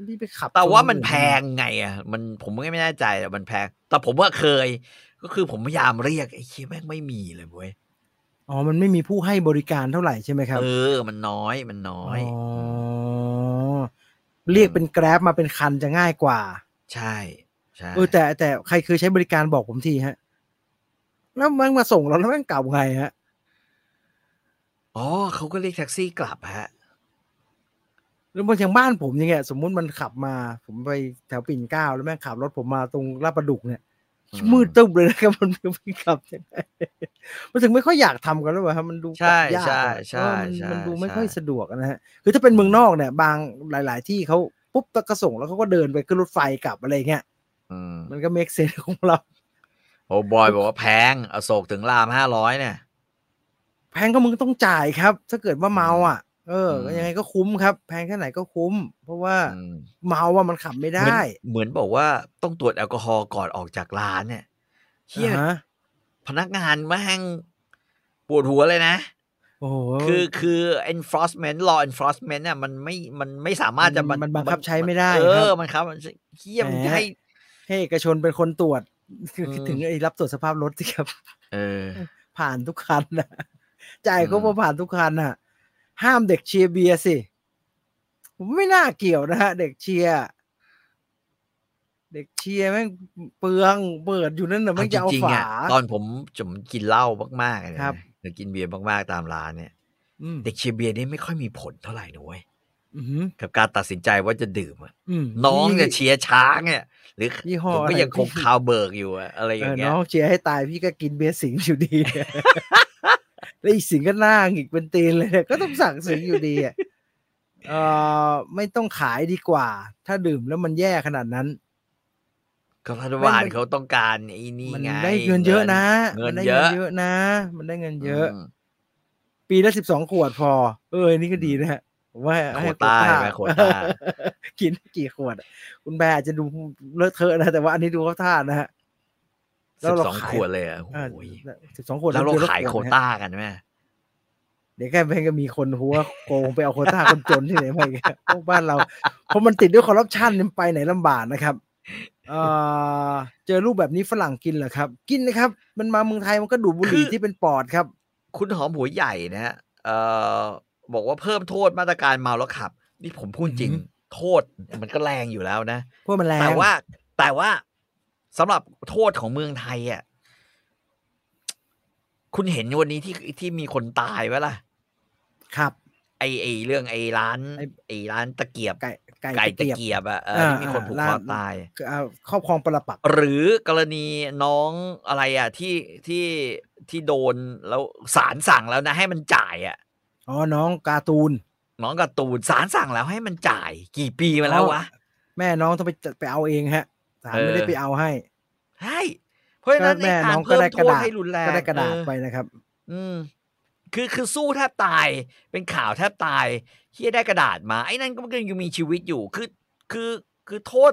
ที่ไปขับแต่ชว่ามันคแพอื่งไงอะ มันผมก็ไม่แน่ใจอะมันแพง แต่ผมว่าเคย ก็คือผมพยายามเรียกไอ้เคียแม่งไม่มีเลยเว้ยอ๋อมันไม่มีผู้ให้บริการเท่าไหร่ใช่ไหมครับเออ มันน้อยมันน้อย อ๋อมเรียกเป็นแกร็บมาเป็นคันจะง่ายกว่า ใช่ใช่เออแต่แต่ใครเคยใช้บริการบอกผมทีฮะ แล้วมันมาส่งเราแล้วมันกลับไงฮะ อ๋อเขาก็เรียกแท็กซี่กลับฮะแล้วบางอย่างบ้านผมอย่างเงี้ยสมมุติมันขับมา ผมไปแถวปิ่นเกล้าแล้วแม่งขับรถผมมาตรงลาดประดุกเนี่ยอืมมืดตึ๊บเลยนะครับมันไม่ขับยังไงมันถึงไม่ค่อยอยากทำกันแล้ววะครับมันดูใช่กลับยากใช่อะใช่เออมันใช่มันดูไม่ใช่ค่อยสะดวกนะฮะคือถ้าเป็นเมืองนอกเนี่ย บางหลาย ๆ ที่เขาปุ๊บตะกระส่งแล้วเขาก็เดินไปขึ้นรถไฟกลับอะไรเงี้ยอืมมันก็เมคเซนของเราโอ้บอยบอกว่าแพงอโศกถึงรามห้าร้อยเนี่ย แพงก็มึงต้องจ่ายครับ ถ้าเกิดว่าเมาอะ เอออืมยังไงก็คุ้มครับ แพงแค่ไหนก็คุ้ม เพราะว่าอืมเมาว่ามันขับไม่เหมือนได้ เหมือนบอกว่าต้องตรวจแอลกอฮอล์ก่อนออกจากร้านเนี่ยเฮียอ่าฮะพนักงานแม่งปวดหัวเลยนะโอ้โหคือคือ enforcement law enforcement เนี่ยมันไม่มันไม่สามารถจะมันมันบังคับใช้ไม่ได้ เอครัอบมันครับมันเฮียมันแหมจะให้ให้เอกชนเป็นคนตรวจคือเออคิดถึงไอ้รับตรวจสภาพรถสิครับ เออ ผ่านทุกคันนะ จ่ายก็อืมพอผ่านทุกคันน่ะ ห้ามเด็กเชียร์เบียร์สิผมไม่น่าเกี่ยวนะฮะเด็กเชียร์เด็กเชียร์แม่งเปลืองเปิดอยู่นั่นน่ะเอาแม่งจจะเอาริงๆฝาอะตอนผมผมกินเหล้ามากๆเลยนะครับหรือกินเบียร์มากๆตามร้านเนี่ยอืมเด็กเชียร์เบียร์นี่ไม่ค่อยมีผลเท่าไหร่นะเว้ยอือหือกับการตัดสินใจว่าจะดื่มอะอืมน้องยี่จะเชียร์ช้างเนี่ยหรือยี่ห้อผมก็อะไรยังคงพี่ Carlsberg อยู่อะอะไรเอออย่างเงี้ยน้องเชียร์ให้ตายพี่ก็กินเบียร์สิงห์อยู่ดี แล้วอีกสิงห์ก็หน้าหงิกเป็นตีนเลยเนี่ยก็ต้องสั่งสิงห์อยู่ดีอะเออไม่ต้องขายดีกว่า ถ้าดื่มแล้วมันแย่ขนาดนั้น ก็รัฐบาลเขาต้องการไอ้นี่มันไงได้เงินเยอะนะเงิมันนได้เยเงินอะเยอะนะมันได้เงินเยอะมปีละสิบสองขวดพอ เออนี่ก็ดีนะฮะผมว่าให้โควต้าใช่ไหมโควต้ากินกี่ขวดอะคุณแบร์อาจจะดูเลอะเทอะนะ แต่ว่าอันนี้ดูเขาท่านะฮะ แล้สิวบเราสองขายขวดเลยอะโอ้ยสิบสองขวดแล้วเราดือนละขายดโควนะฮะต้ากันไหมเดี๋ยวแค่เพ่งก็มีคนหัวโกงไปเอาโควต้าคนจนที่ไหนมาอีกพวกบ้านเรา เพราะมันติดด้วยคอร์รัปชันมันไปไหนลำบากนะครับเอ่อเจอรูปแบบนี้ฝรั่งกินเหรอครับ กินนะครับ มันมาเมืองไทยมันก็ดูดบุหรี่ที่เป็นปอดครับ คุณหอมหัวใหญ่นะฮะเอ่อบอกว่าเพิ่มโทษมาตรการเมาแล้วขับ นี่ผมพูดจริงอือหือโทษมันก็แรงอยู่แล้วนะเพราะมันแรงแต่ว่าแต่ว่า สำหรับโทษของเมืองไทยอะคุณเห็นวันนี้ที่ที่มีคนตายไหมล่ะ ครับ ไอไอเรื่องไอร้านไอ้ไอร้านตะเกียบไก่ไก่ไก่ตะตะเกียบเกียบอะเอออ่าที่มีคนผูกอ่าคอร้านตายคือเอาครอบครองปรปักษ์หรือกรณีน้องอะไรอะที่ที่ที่โดนแล้วศาลสั่งแล้วนะ ให้มันจ่ายอะอ๋อน้องการ์ตูน น้องการ์ตูนศาลสั่งแล้วให้มันจ่าย กี่ปีมาแล้ววะแม่น้องต้องไปจัดไปเอาเองฮะ ศาลเออไม่ได้ไปเอาให้ใช่เพราะฉะนั้นแม่ไอ้น้กาอรงก็เพิ่มได้โทกระษดาษให้รุนแรงก็ได้กระดาษเออไปนะครับ อืมคือคือสู้แทบตายเป็นข่าวแทบตายเฮียได้กระดาษมา ไอ้นั่นก็มันก็ยังมีชีวิตอยู่คือคือคือโทษ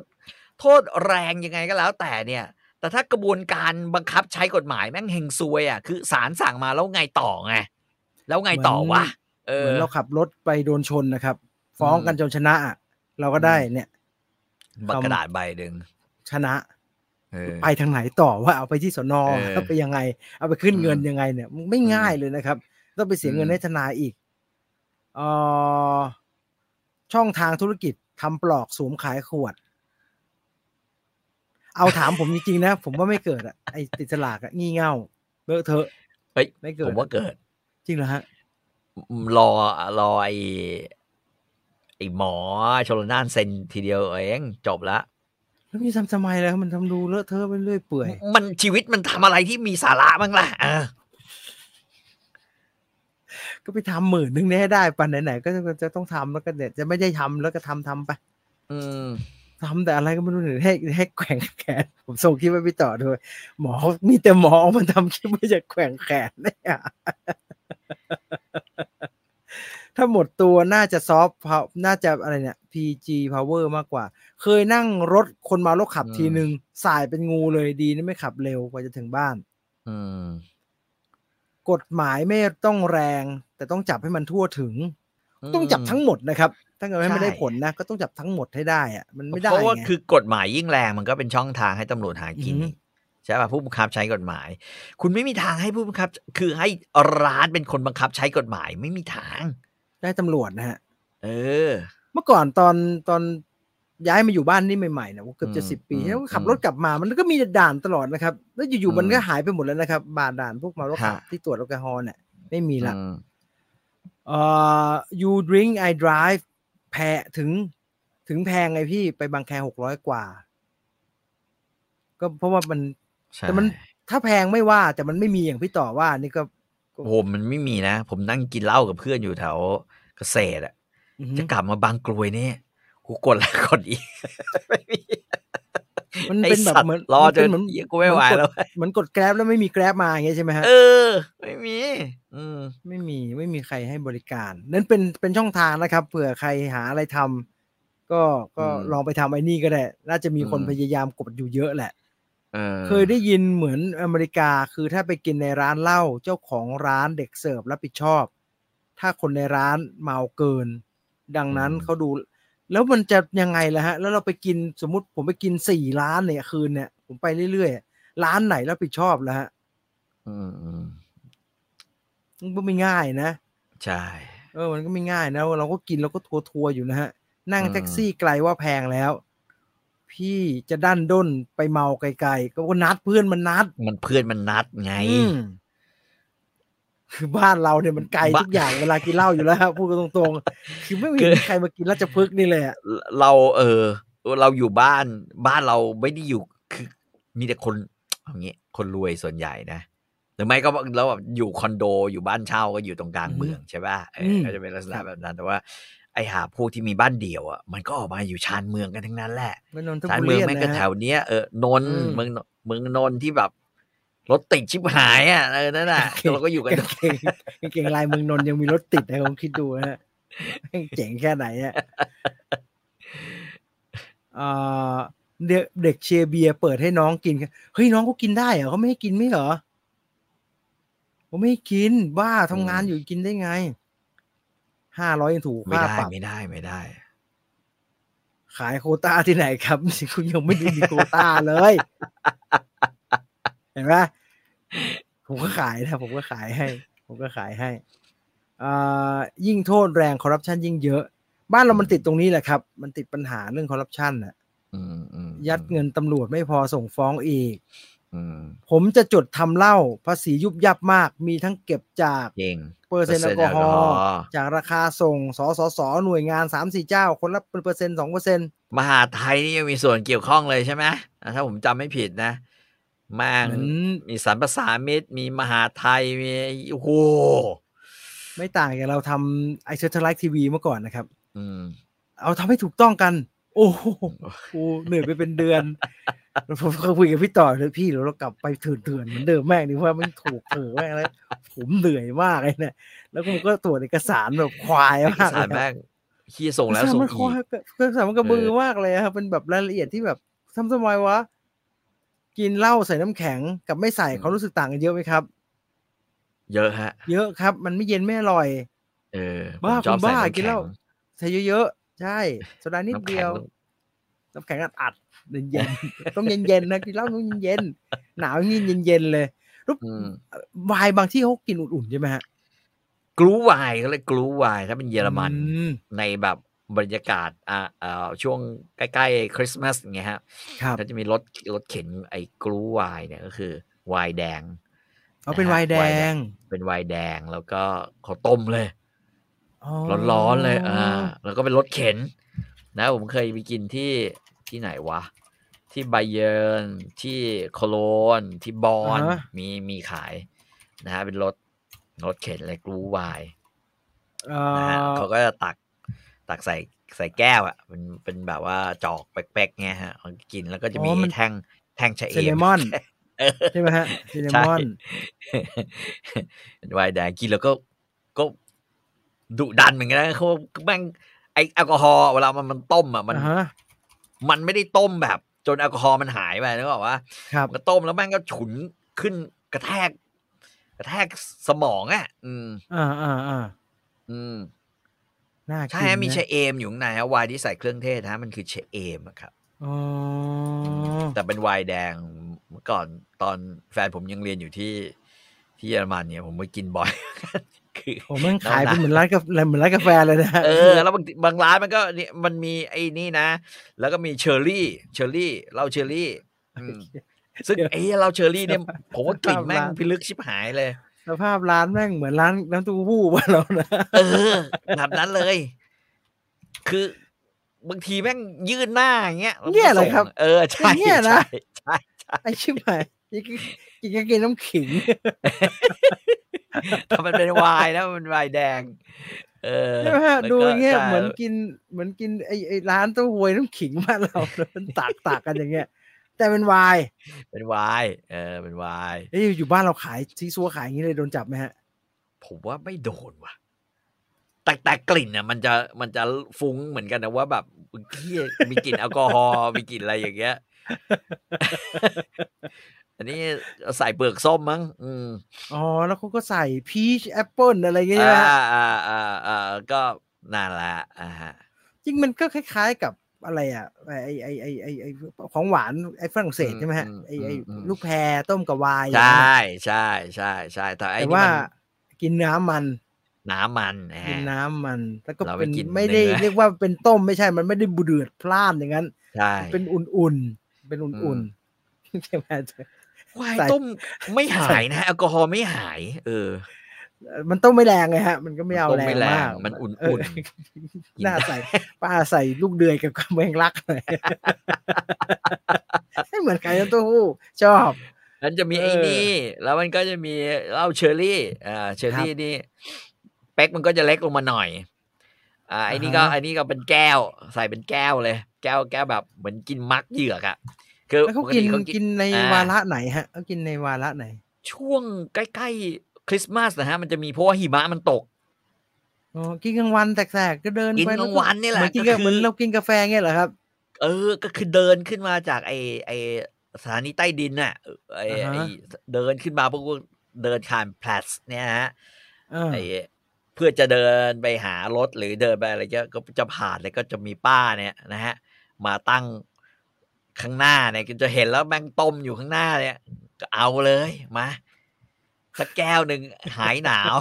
โทษแรงยังไงก็แล้วแต่เนี่ย แต่ถ้ากระบวนการบังคับใช้กฎหมายแม่งเฮงซวยอะคือศาลสั่งมาแล้วไงต่อไงแล้วไงต่อวะเอเหมืออนเราขับรถไปโดนชนนะครับ ฟ้องกันจนชนะอะเราก็ได้เนี่ยบัตรกระดาษใบหนึ่ง ชนะเออไปทางไหนต่อว่าเอาไปที่สนอเออเอาไปยังไง เอาไปขึ้นเงินอืมยังไงเนี่ยมันไม่ง่ายเลยนะครับ ต้องไปเสียเงินอืมให้ทนายอีกเออช่องทางธุรกิจทำปลอกสวมขายขวด เอาถามผมจริงๆนะ ผมว่าไม่เกิดอะไอติดสลากอะงี่เง่าเลอะเทอะเฮ้ยไม่เกิดผมว่าเกิด จริงเหรอฮะ รอรอไอ้ไอ้หมอชลนานเซ็นทีเดียวเองจบละ แล้วมีทำทำไมแล้วมันทำดูเลอะเทอะไปเรื่อยเปื่อย มันชีวิตมันทำอะไรที่มีสาระบ้างล่ะเออก็ไปทำหมื่นนึงเนี่ยให้ได้ปันไหนๆก็จะจะต้องทำแล้วก็เดี๋ยวจะไม่ได้ทำแล้วก็ทำทำไป อืมทำแต่อะไรก็ไม่รู้เนี่ยให้ให้แขว่งแขน ผมส่งคลิปไปพี่ต่อด้วย หมอมีแต่หมอมันทำคลิปไม่จะแขว่งแขนเนี่ย ถ้าหมดตัวน่าจะซอฟต์น่าจะอะไรเนี่ย PG power มากกว่า เคยนั่งรถคนเมารถขับอืมทีนึง สายเป็นงูเลยดีนะไม่ขับเร็วกว่าจะถึงบ้านอืมกฎหมายไม่ต้องแรง แต่ต้องจับให้มันทั่วถึง ต้องจับทั้งอืมหมดนะครับ ถ้าเกิดไม่ได้ใช่ผลนะ ก็ต้องจับทั้งหมดให้ได้อะมันไม่ได้เพราะว่าไงคือกฎหมายยิ่งแรงมันก็เป็นช่องทางให้ตำรวจหากินอือฮึอีกใช่ป่ะผู้บังคับใช้กฎหมาย คุณไม่มีทางให้ผู้บังคับ คือให้ร้านเป็นคนบังคับใช้กฎหมายไม่มีทาง ได้ตำรวจนะฮะ เออ เมื่อก่อนตอนตอนย้ายมาอยู่บ้านนี่ใหม่ๆเนี่ยเกือบจะอืมสิบปีอืมแล้วก็ขับอืมรถกลับมามันก็มีด่านตลอดนะครับ แล้วอยู่อืๆมมันก็หายไปหมดแล้วนะครับบาด่านพวกเมารถขับฮะที่ตรวจแอลกอฮอล์เนี่ยไม่มีละอืมเอ่อ you drink I drive แพงถึงถึงแพงไงพี่ไปบางแคหกร้อยกว่า ก็เพราะว่ามันใช่แต่มันถ้าแพงไม่ว่าแต่มันไม่มีอย่างพี่ต่อว่านี่ก็ โอ้โหมันไม่มีนะ ผมนั่งกินเหล้ากับเพื่อนอยู่แถวเกษตรอะอื้อหือจะกลับมาบางกรวยเนี่ยกูกดแล้วกดอีกไม่มีมันไอ้เป็นแบบสัตว์เหมือนรอมันจเป็นนเหมือนเหี้ยกูไม่ไหวเหมือนกดแล้วเหมือนกดแกร็บแล้วไม่มีแกร็บมาอย่างเงี้ยใช่ไหมฮะเออ ไม่มีอืมไม่มีไม่มีใครให้บริการ นั่นเป็นเป็นช่องทางนะครับเผื่อใครหาอะไรทำก็ก็อืมลองไปทำไอ้นี่ก็ได้ น่าจะมีคนอืมพยายามกดอยู่เยอะแหละ เออเคยได้ยินเหมือนอเมริกาคือถ้าไปกินในร้านเหล้าเจ้าของร้านเด็กเสิร์ฟรับผิดชอบ ถ้าคนในร้านเมาเกิน ดังนั้นเขาดู แล้วมันจะยังไงล่ะฮะ แล้วเราไปกินสมมติผมไปกินสี่ร้านเนี่ยคืนเนี่ย ผมไปเรื่อยๆร้านไหนรับผิดชอบแล้วฮะอืมอืมมันก็ไม่ง่ายนะใช่เออมันก็ไม่ง่ายนะเราก็กินเราก็ทัวทัวร์ๆอยู่นะฮะ นั่งอืมแท็กซี่ไกลว่าแพงแล้ว พี่จะดันด้นไปเมาไกลๆก็ว่านัดเพื่อนมันนัด มันเพื่อนมันนัดไงอืมคือบ้านเราเนี่ยมันไกลบ้าทุกอย่างเวลากินเหล้าอยู่แล้วครับพูดกันตรงๆ คือไม่มีคือใครมากินราชพฤกษ์นี่เลยอะเราเออ เราอยู่บ้านบ้านเราไม่ได้อยู่คือ มีแต่คนเอางี้คนรวยส่วนใหญ่นะหรือไม่ก็แล้วแบบอยู่คอนโดอยู่บ้านเช่าก็อยู่ตรงกลางเมืองใช่ป่ะเออก็จะเป็นลักษณะแบบนั้นแต่ว่า ไอหาพวกที่มีบ้านเดี่ยวอะมันก็ออกมาอยู่ชานเมืองกันทั้งนั้นแหละไม่นนทชานบุเมืรีองแม่งก็นะแถฮะวเนี้ยเออนนท์อืมเมืองเมืองนนท์ที่แบบรถติดชิบหายอะเออนั่นแหละโอเคเราก็อยู่กันกางเกงกางเกงลายเมืองนนท์ยังมีรถติดนะผมคิดดูนะฮะแม่งเจ๋งแค่ไหนอะเอ่อเด็กเด็กเชียร์เบียร์เปิดให้น้องกินกันเฮ้ยน้องเขากินได้เหรอเขาไม่ให้กินไม่เหรอผมไม่ให้กินบ้าทำงานอยู่กินได้ไง ห้าร้อยยังถูกไม่ค่าได้ปรับไม่ได้ไม่ได้ ขายโควต้าที่ไหนครับคุณยังไม่ได้มีโควต้าเลย เห็นไหมผมก็ขายนะผมก็ขายให้ ผมก็ขายให้อ่ายิ่งโทษแรงคอร์รัปชันยิ่งเยอะ บ้านเรามันติดตรงนี้แหละครับ มันติดปัญหาเรื่องคอร์รัปชันน่ะอืมอืมยัดเงินตำรวจไม่พอส่งฟ้องอีกอืม ผมจะจดทำเหล้าภาษียุบยับมาก มีทั้งเก็บจากเก่งเปอร์เซ็นต์แอลกอฮอเปร์เซ็นต์แอลกอฮอล์จากราคาส่งสสสหน่วยงานสามสี่เจ้า คนละเป็นเปอร์เซ็นต์สองเปอร์เซ็นต์มหาดไทยนี่ยังมีส่วนเกี่ยวข้องเลยใช่ไหมอะถ้าผมจำไม่ผิดนะแม่งเหมือนมีสารประสานมิตร มีมหาดไทย มีโอ้โหไม่ต่างจากเราทำไอ satellite TV เมื่อก่อนนะครับ อืมเอาทำให้ถูกต้องกัน โอ้โหกูเหนื่อยไปเป็นเดือนแล้วผมก็คุยกับพี่ต่อเลยพี่เดี๋ยวเรากลับไปเถื่อนเถื่อนๆเหมือนเดิมแม่งดีว่ามันถูกเถอะแม่งแล้วผมเหนื่อยมากเลยเนี่ยแล้วผมก็ตรวจเอกสารแบบเอกสารควายมากเลยแม่งขี้ส่งแล้วเอกสารส่งมันอีควายกเอกสารมันกระบือเออมากเลยครับเป็นแบบรายละเอียดที่แบบทำทำไมวะกินเหล้าใส่น้ำแข็งกับไม่ใส่เขารู้สึกต่างกันเยอะไหมครับ เยอะฮะ เยอะครับ มันไม่เย็นไม่อร่อย เออบ้าผมชอบคุณบ้าใส่ำกินเหล้าแข็งใส่เยอะๆ ใช่โซดานิดน้ำเดีแข็ยงวน้ำแข็งอัดๆเย็นๆต้องเย็นๆนะกินเหล้าต้องเย็นๆหนาวนี่เย็นๆเลยแล้วอืมวายบางที่เขากินอุ่นๆใช่ไหมฮะกรูวายเขาเรียกกรูวายถ้าเป็นเยอรมันอืมในแบบบรรยากาศอ่าเอ่อช่วงใกล้ๆคริสต์มาสอย่างเงี้ยฮะครับก็จะมีรถรถเข็นไอ้กรูวายเนี่ยก็คือวายแดงเขาเป็นนะฮะวายแดวายแดงงเป็นวายแดงแล้วก็เขาต้มเลยอ๋อ ร้อนๆเลย อ่า แล้วก็เป็นรถเข็น นะ ผมเคยไปกินที่ที่ไหนวะ ที่ไบเยอร์นที่โคโลนที่บอนอ่าฮะมีมีขาย นะฮะเป็นรถรถเข็นเลยกรูวายเอ่นะฮะอเขาก็จะตักตักใส่ใส่แก้วอะเป็นเป็นแบบว่าจอกแป๊กๆเงี้ยฮะเอากินแล้วก็จะมีไอ้แท่งแท่งชะเอเซเลมมอนเออใช่ไหมฮะเซเลใช่มอนเป็นวายแดงกินแล้วก็ก็ ดุดันเหมือนกันนะเขาแม่งไอแอลกอฮอล์เวลามันมันต้มอะมันอ่าฮะมันไม่ได้ต้มแบบ จนแอลกอฮอล์มันหายไปนึกออกว่าครับมันก็ต้มแล้วแม่งก็ฉุนขึ้นกระแทก กระแทกสมองอะ อืมอ่าอ่าอ่าอืมน่าใช่กินฮะมีนะเชเอมอยู่ข้างในฮะไวน์ที่ใส่เครื่องเทศฮะมันคือเชเอมอะครับอ๋อแต่เป็นไวน์แดงเมื่อก่อนตอนแฟนผมยังเรียนอยู่ที่ที่เยอรมันเนี่ยผมไปกินบ่อย คือผมมันขายเป็นเหมือนร้านกาแฟเหมือนร้านกาแฟเลยนะเออแล้วบางทีบางร้านมันก็นี่มันมีไอ้นี่นะ แล้วก็มีเชอร์รี่ เชอร์รี่เหล้าเชอร์รี่อืมซึ่งไอ้เหล้าเชอร์รี่เนี่ยผมว่ากลิ่นแม่งพิลึกชิบหายเลยสภาพร้านแม่งเหมือนร้านน้ำเต้าหู้บ้านเรานะเออแบบนั้นเลย คือบางทีแม่งยื่นหน้าอย่างเงี้ยแล้วเนี่ยเหรอครับส่งเออใช่เนี่ยนะใช่ใช่ใช่ไอ้ชิบหายกินกินก็กินน้ำขิง ถ้ามันเป็นไวน์นะมันไวน์แดง เออใช่ไหมฮะแล้วดูก็อย่างเงี้ยใช่เหมือนกินเหมือนกินไอ้ไอ้ร้านเต้าหวยน้ำขิงบ้านเราเลยมันตากตากกันอย่างเงี้ย แต่เป็นไวน์เป็นไวน์เออ เป็นไวน์เอ้ยอยู่บ้านเราขายซีซัวขายอย่างนี้เลยโดนจับไหมฮะ ผมว่าไม่โดนว่ะแต่แต่กลิ่นอะมันจะมันจะฟุ้งเหมือนกันนะว่าแบบเฮียมีกลิ่นแอลกอฮอล์มีกลิ่นอะไรอย่างเงี้ย อันนี้ใส่เปลือกส้มมั้งอืมอ๋อ แล้วเขาก็ใส่พีชแอปเปิลอะไรอย่างเงี้ยใช่ไหมอ่าฮะอ่าอ่าอ่าก็นั่นแหละอ่าฮะจริงมันก็คล้ายๆกับอะไรอะไอ้ไอ้ไอ้ไอ้ไอ้ของหวานไอ้ฝรั่งเศสใช่ไหมฮะไอ้ไอ้ลูกแพรต้มกับไวน์ใช่ใช่ใช่ใช่แต่ไอ้แต่นี่ว่ามันกินน้ำมัน น้ำมันนะกินฮะน้ำมัน แล้วก็เราไม่เป็นกินไม่ได้เนื้อเรียกว่าเป็นต้มไม่ใช่มันไม่ได้บูเดือดพล่านอย่างนั้นใช่เป็นอุ่นๆเป็นอุ่นๆใช่ไหม วายใส่ต้มไม่หายนะแอลกอฮอล์ไม่หาย เออ มันต้มไม่แรงไงฮะ มันก็ไม่เอาต้มแรไม่งแรงมากมันอุ่นๆเน่าใส่ป้าใส่ลูกเดือยกับกระเบงรักหน่อยให้เหมือนไก่น้ำเต้าหู้ชอบมันจะมีเออไอ้นี่ แล้วมันก็จะมีเหล้าเชอร์รี่ อ่า เชอร์รี่ครับนี่เป๊กมันก็จะเล็กลงมาหน่อย อ่าไอ้นี่ก็อ่าฮะไอ้นี่ก็เป็นแก้ว ใส่เป็นแก้วเลย แก้วแก้วแบบเหมือนกินมักเหยือกอะ คือแล้วเขาปกินเขากินในอ่วาระไหนฮะเขากินในวาระไหน ช่วงใกล้ๆคริสต์มาสนะฮะ มันจะมีเพราะว่าหิมะมันตกอ๋อกินกลางวันแสกๆก็เดินกินไปกลางวันนี่แหละเหมือนกินก็กับคือเหมือนเรากินกาแฟเงี้ยเหรอครับ เออ ก็คือเดินขึ้นมาจากไอไอสถานีใต้ดินน่ะไออ่าฮะไอเดินขึ้นมาพวกเดินผ่านพลัสเนี่ยฮะเออไอเพื่อจะเดินไปหารถหรือเดินไปอะไรเงี้ยก็จะผ่านแล้วก็จะมีป้าเนี่ยนะฮะ มาตั้ง ข้างหน้าเนี่ยก็จะเห็นแล้วแม่งต้มอยู่ข้างหน้าเนี่ยก็เอาเลยมาสักแก้วหนึ่งหายหนาว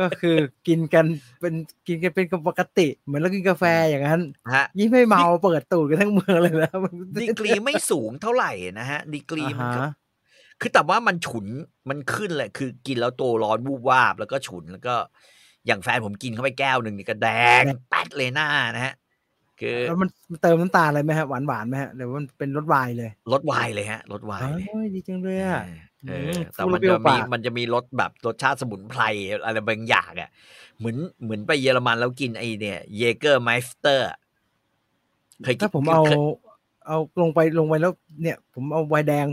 ก็คือกินกันเป็นกินกันเป็นปกติ เหมือนเรากินกาแฟอย่างนั้นฮะยิ่งไม่เมาเปิดตูดกันทั้งเมืองเลยนะมันดีกรีไม่สูงเท่าไหร่นะฮะ ดีกรีมันก็อ่าฮะคือแต่ว่ามันฉุนมันขึ้นเลยคือกินแล้วตัวร้อนวูบวาบแล้วก็ฉุนแล้วก็อย่างแฟนผมกินเข้าไปแก้วหนึ่งนี่ก็แดงแป๊ดเลยหน้านะฮะ คือแล้วมันเติมน้ำตาลอะไรไหมฮะหวานหวานๆไหมฮะหรือว่ามันเป็นรสไวน์เลยรสไวน์เลยฮะรสไวน์เลยโอ้ยดีจังเลยอะเอออืมแต่มันจะมีพูดมันแล้วเปรี้ยวมีปากมันจะมีรสแบบรสชาติสมุนไพรอะไรบางอย่างอะเหมือนเหมือนไปเยอรมันแล้วกินไอเนี่ย Jägermeister เคยกินถ้าผมเอาคยเอาลงไปลงไปแล้วเนี่ย ผมเอาไวน์แดง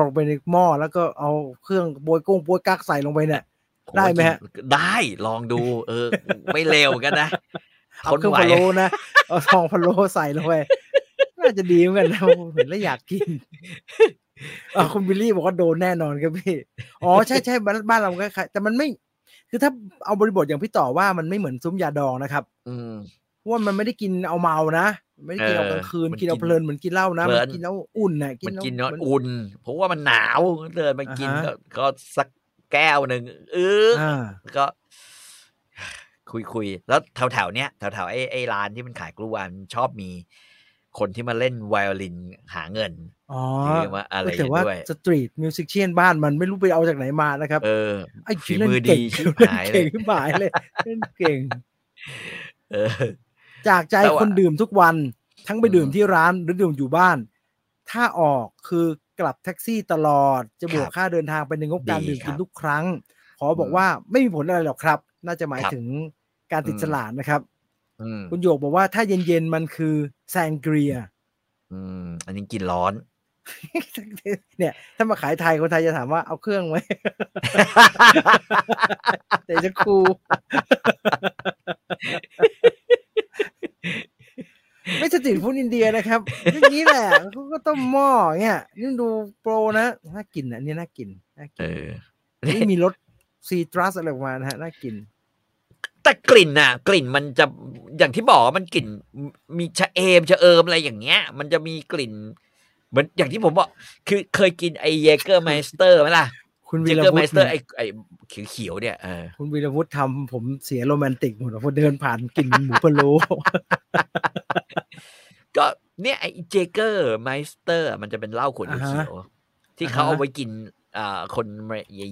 ลงไปในหม้อแล้วก็เอาเครื่องโบยกุ้งโบยกักใส่ลงไปเนี่ยโอ้ได้ไหมฮะกินได้ลองดู เออ ไม่เลวเหมือนกันนะ เอาทนเครื่องไหวพะโล้นะ เอาทองพะโล้ใส่ลงไปน่าจะดีเหมือนกันนะเห็นแล้วอยากกินอ่าคุณบิลลี่บอกว่าโดนแน่นอนครับพี่ อ๋อใช่ใช่บ้านบ้านเราก็คล้ายแต่มันไม่ คือถ้าเอาบริบทอย่างพี่ต่อว่ามันไม่เหมือนซุ้มยาดองนะครับ อืมเพราะว่ามันไม่ได้กินเอาเมานะ ไม่ได้กินเอากลางคืนเออมันกินเอากินเพลินเหมือนกินเหล้านะเพลินมันกินแล้วอุ่นน่ะมันเหมือนกินแล้วนอนอุ่น เพราะว่ามันหนาวเดินมากินอ่าฮะก็ก็สักแก้วหนึ่งเอออ่าก็ คุยคุยแล้วแถวแถวๆเนี้ยแถวแถวๆไอ้ไอ้ร้านที่มันขายกล้วยมันชอบมีคนที่มาเล่นไวโอลินหาเงินอ๋อหรือว่าอะไรแต่ว่าด้วย street musician บ้านมันไม่รู้ไปเอาจากไหนมานะครับ เออไอ้ฝีมือเก่ดีชิบเล่นหายเลเก่งเล่นเก่งขึ้นหายเลยเล่นเก่ง เออ จากใจแต่ว่าคนดื่มทุกวันทั้งไปอืมดื่มที่ร้านหรือดื่มอยู่บ้าน ถ้าออกคือกลับแท็กซี่ตลอด จะบวกครับค่าเดินทางไปในงบการดีดื่มครักินบทุกครั้ง ขอบอกอืมว่าไม่มีผลอะไรหรอกครับ น่าจะหมายครับถึง การติดอืมฉลาดนะครับอืมคุณโยกบอกว่าถ้าเย็นๆมันคือแซงเกรียอืม อันนี้กินร้อน เนี่ย ถ้ามาขายไทยคนไทยจะถามว่าเอาเครื่องไหมแต่จะครูไม่สตรีทฟู้ดอินเดียนะครับอย่างนี้แหละเขาก็ต้มหม้อเนี่ยนี่ดู pro นะน่ากินอะอันนี่น่ากินน่าเอกินอนี่มีรส citrus อะไรออกมานะฮะน่ากิน แต่กลิ่นน่ะ กลิ่นมันจะอย่างที่บอกว่ามันกลิ่น มีชะเอมชะเอิมอะไรอย่างเงี้ย มันจะมีกลิ่น เหมือนอย่างที่ผมบอก คือเคยกินไอ Jägermeister ไหมล่ะคุณเยวีรเกอร์วุไมฒิสเตอร์เนี่ไอยไอเขียวๆเนี่ยเออคุณวีรวุฒิทำผมเสียโรแมนติกหมดอะพอเดินผ่านกลินหมูพะโล้ก็เนี่ยไอเจเกอร์ไมสเตอร์ มันจะเป็นเหล้าขวดอ่าฮะเขียวๆที่เขาอ่าฮะเอาไว้กินอ่าคน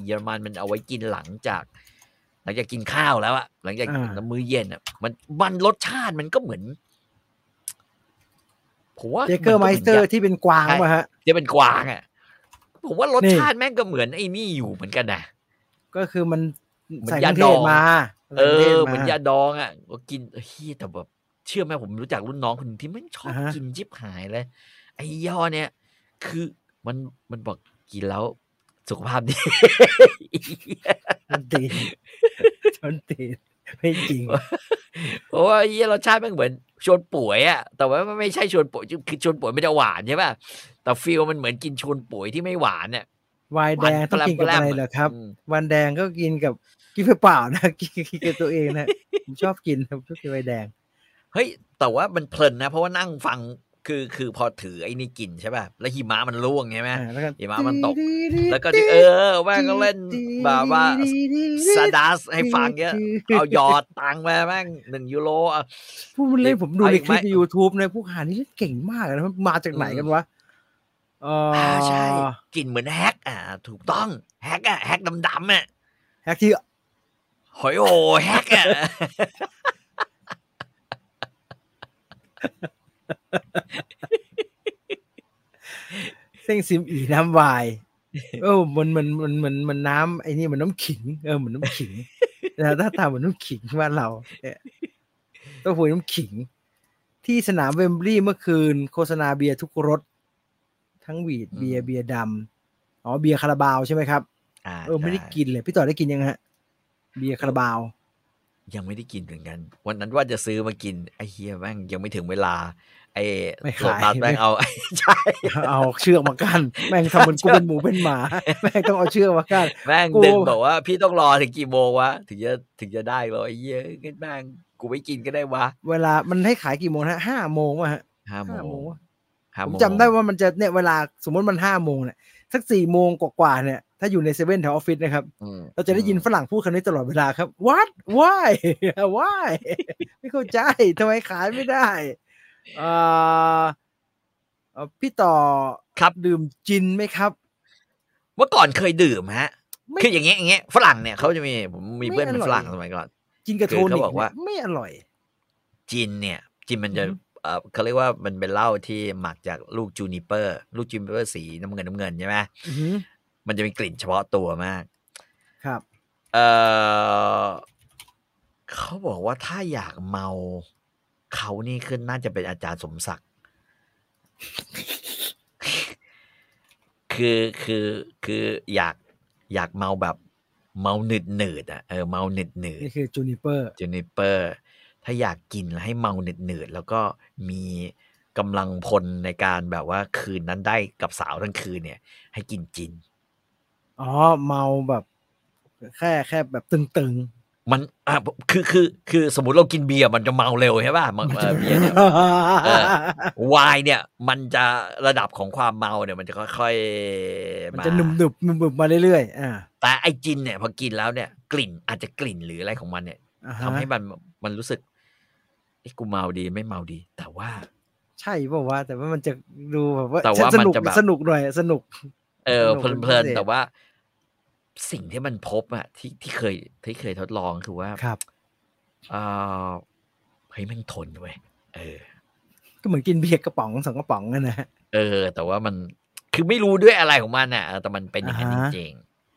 เยอรมันมันเอาไว้กินหลังจากห ลังจากกินข้าวแล้วอะหลังจากน้ำมื้อเย็นอะมันมันรสชาติมันก็เหมือนผมว่าเจเกอร์ไมสเตอร์ที่เป็นกวางมาฮะจะเป็นกวางอะผมว่ารสนี่ชาติแม่งก็เหมือนไอ้นี่อยู่เหมือนกันนะก็คือมันเหมือนใส่เครื่องเทยาดศองมาเอใส่ครื่องทศเหมือนยาดองอะก็กินเฮียแต่แบบเชื่อไหมผมรู้จักรุ่นน้องคนหนึ่งที่แม่งชอบอ่าฮะกินจิบหายเลยไอ้ย่อเนี่ย คือมันมันบอกกินแล้วสุขภาพดี ชนตีนชนตีนไม่จริง เพราะว่าไอ้เหี้ยรสชาติแม่งเหมือนชวนป่วยอะแต่ว่ามันไม่ใช่ชวนป่วยคือชวนป่วยไม่จะหวานใช่ป่ะแต่ฟีลมันเหมือนกินชวนป่วยที่ไม่หวานเนี่ยวายแดงต้องกินกับอะไรเหรอครับอืมวันแดงก็กินกับกินเปล่าๆนะกินกินกับตัวเองนะผมชอบกินครับชอบกินไวน์แดง เฮ้ย แต่ว่ามันเพลินนะ เพราะว่านั่งฟัง คือคือพอถือไอ้นี่กินใช่ป่ะแล้วหิมะมันร่วงใช่ไหมอ่าแล้วก็หิมะมันตก แล้วก็เออแม่งก็เล่นแบบว่าซาดัสให้ฟังเงี้ยเอาหยอดตังค์มาแม่งหนึ่งยูโรอะผู้มันเล่นผมดูเอาในอีกคลิปไหมใน YouTube เนี่ยผู้หานี่เล่นเก่งมากนะมันมาจากไหนกันวะเอออ่าอใช่กลิ่นเหมือนแฮกอ่าถูกต้องแฮกอะแฮกดำๆอะแฮกที่หอยโอแฮกอะ เส้งซิมอีน้ำวายเออมันมันมันมันมันน้ำไอ้นี่มันน้ำขิง เออเหมือนน้ำขิงนะถ้าตามเหมือนน้ำขิงบ้านเราเนี่ยเต้องพูดน้ำขิง ที่สนามเวมบลีย์เมื่อคืน โฆษณาเบียร์ทุกรสทั้งหวีดเบียร์เบียร์ดำอ๋อเบียร์คาราบาวใช่ไหมครับอ่าเออไม่ได้ใช่กินเลย พี่ต่อได้กินยังฮะ เบียร์คาราบาว ยังไม่ได้กินเหมือนกัน วันนั้นว่าจะซื้อมากินไอ้เฮียแม่งยังไม่ถึงเวลา ไอ้ไม่โซขายตัสแม่งเอาใช่เอาเชือกมากั้นแม่งทำเหมือนกูเป็นหมูเป็นหมา แม่งต้องเอาเชือกมากั้นแม่งกูเดินบอกว่าพี่ต้องรอถึงกี่โมงวะถึงจะถึงจะได้เหรอไอ้เหี้ยงั้นแม่งกูไม่กินก็ได้วะเวลามันให้ขายกี่โมงนะห้าโมงวะฮะห้าโมห้าโมงงวะห้าผมโมงจำได้ว่ามันจะเนี่ยเวลาสมมติมันห้าโมงเนี่ยสักสี่โมงกว่าๆเนี่ยถ้าอยู่ในเซเว่นแถวออฟฟิศนะครับอืมเราจะได้ยินฝรั่งพูดคำนี้ตลอดเวลาครับ what why why ไม่เข้าใจทำไมขายไม่ได้ เอ่อเอ่อพี่ต่อครับดื่มจินไหมครับ เมื่อก่อนเคยดื่มฮะไม่คืออย่างเงี้ยอย่างเงี้ยฝรั่งเนี่ยเขาจะมีผมมีไม่เพื่อนเป็นอร่อยฝรั่งสมัยก่อนจินกับคืโทอนิเขากบอกว่าเนี่ยไม่อร่อย จินเนี่ย จินมันจะอือฮึเออเขาเรียกว่ามันเป็นเหล้าที่หมักจากลูกจูนิเปอร์ ลูกจูนิเปอร์สีน้ำเงินน้ำเงินใช่ไหมอือหือมันจะมีกลิ่นเฉพาะตัวมาก ครับ เออเขาบอกว่าถ้าอยากเมา เขานี่ขึ้นน่าจะเป็นอาจารย์สมศักดิ์คือคือคืออยากอยากเมาแบบเมาหนืดหนืดๆอะเออเมาหนืดหนืดนี่คือจูนิเปอร์จูนิเปอร์ ถ้าอยากกินแล้วให้เมาหนืดหนืดๆแล้วก็มีกำลังพลในการแบบว่าคืนนั้นได้กับสาวทั้งคืนเนี่ย ให้กินจินอ๋อเมาแบบ แค่แค่แบบตึง มันอะคือคือ คือสมมติเรากินเบียร์มันจะเมาเร็วใช่ป่ะมันๆเออเบียร์เนี่ยเออไวน์เนี่ย มันจะระดับของความเมาเนี่ย มันจะค่อยๆมันจะหนุบหนุบหนุบหนุบมาเรื่อยๆอ่าแต่ไอจินเนี่ย พอกินแล้วเนี่ย กลิ่นอาจจะกลิ่นหรืออะไรของมันเนี่ยอ่าฮะทำให้มันมันรู้สึกไอ้ยกูเมาดีไม่เมาดี แต่ว่า ใช่เปล่าวะแต่ว่ามันจะดูแบบว่าแต่ว่าสมันนุกจะแบบสนุกหน่อยสนุก เออสเพนุกเป็นลินพิเศษๆแต่ว่า สิ่งที่มันพบอะที่ที่เคยที่เคยทดลองคือว่าครับเออเฮ้ยแม่งทนเว้ยเออ ก็เหมือนกินเบียร์กระป๋องสองกระป๋องนั่นนะฮะเออ แต่ว่ามันคือไม่รู้ด้วยอะไรของมันอะเออแต่มันเป็นอย่างนั้นจอ่าฮะริง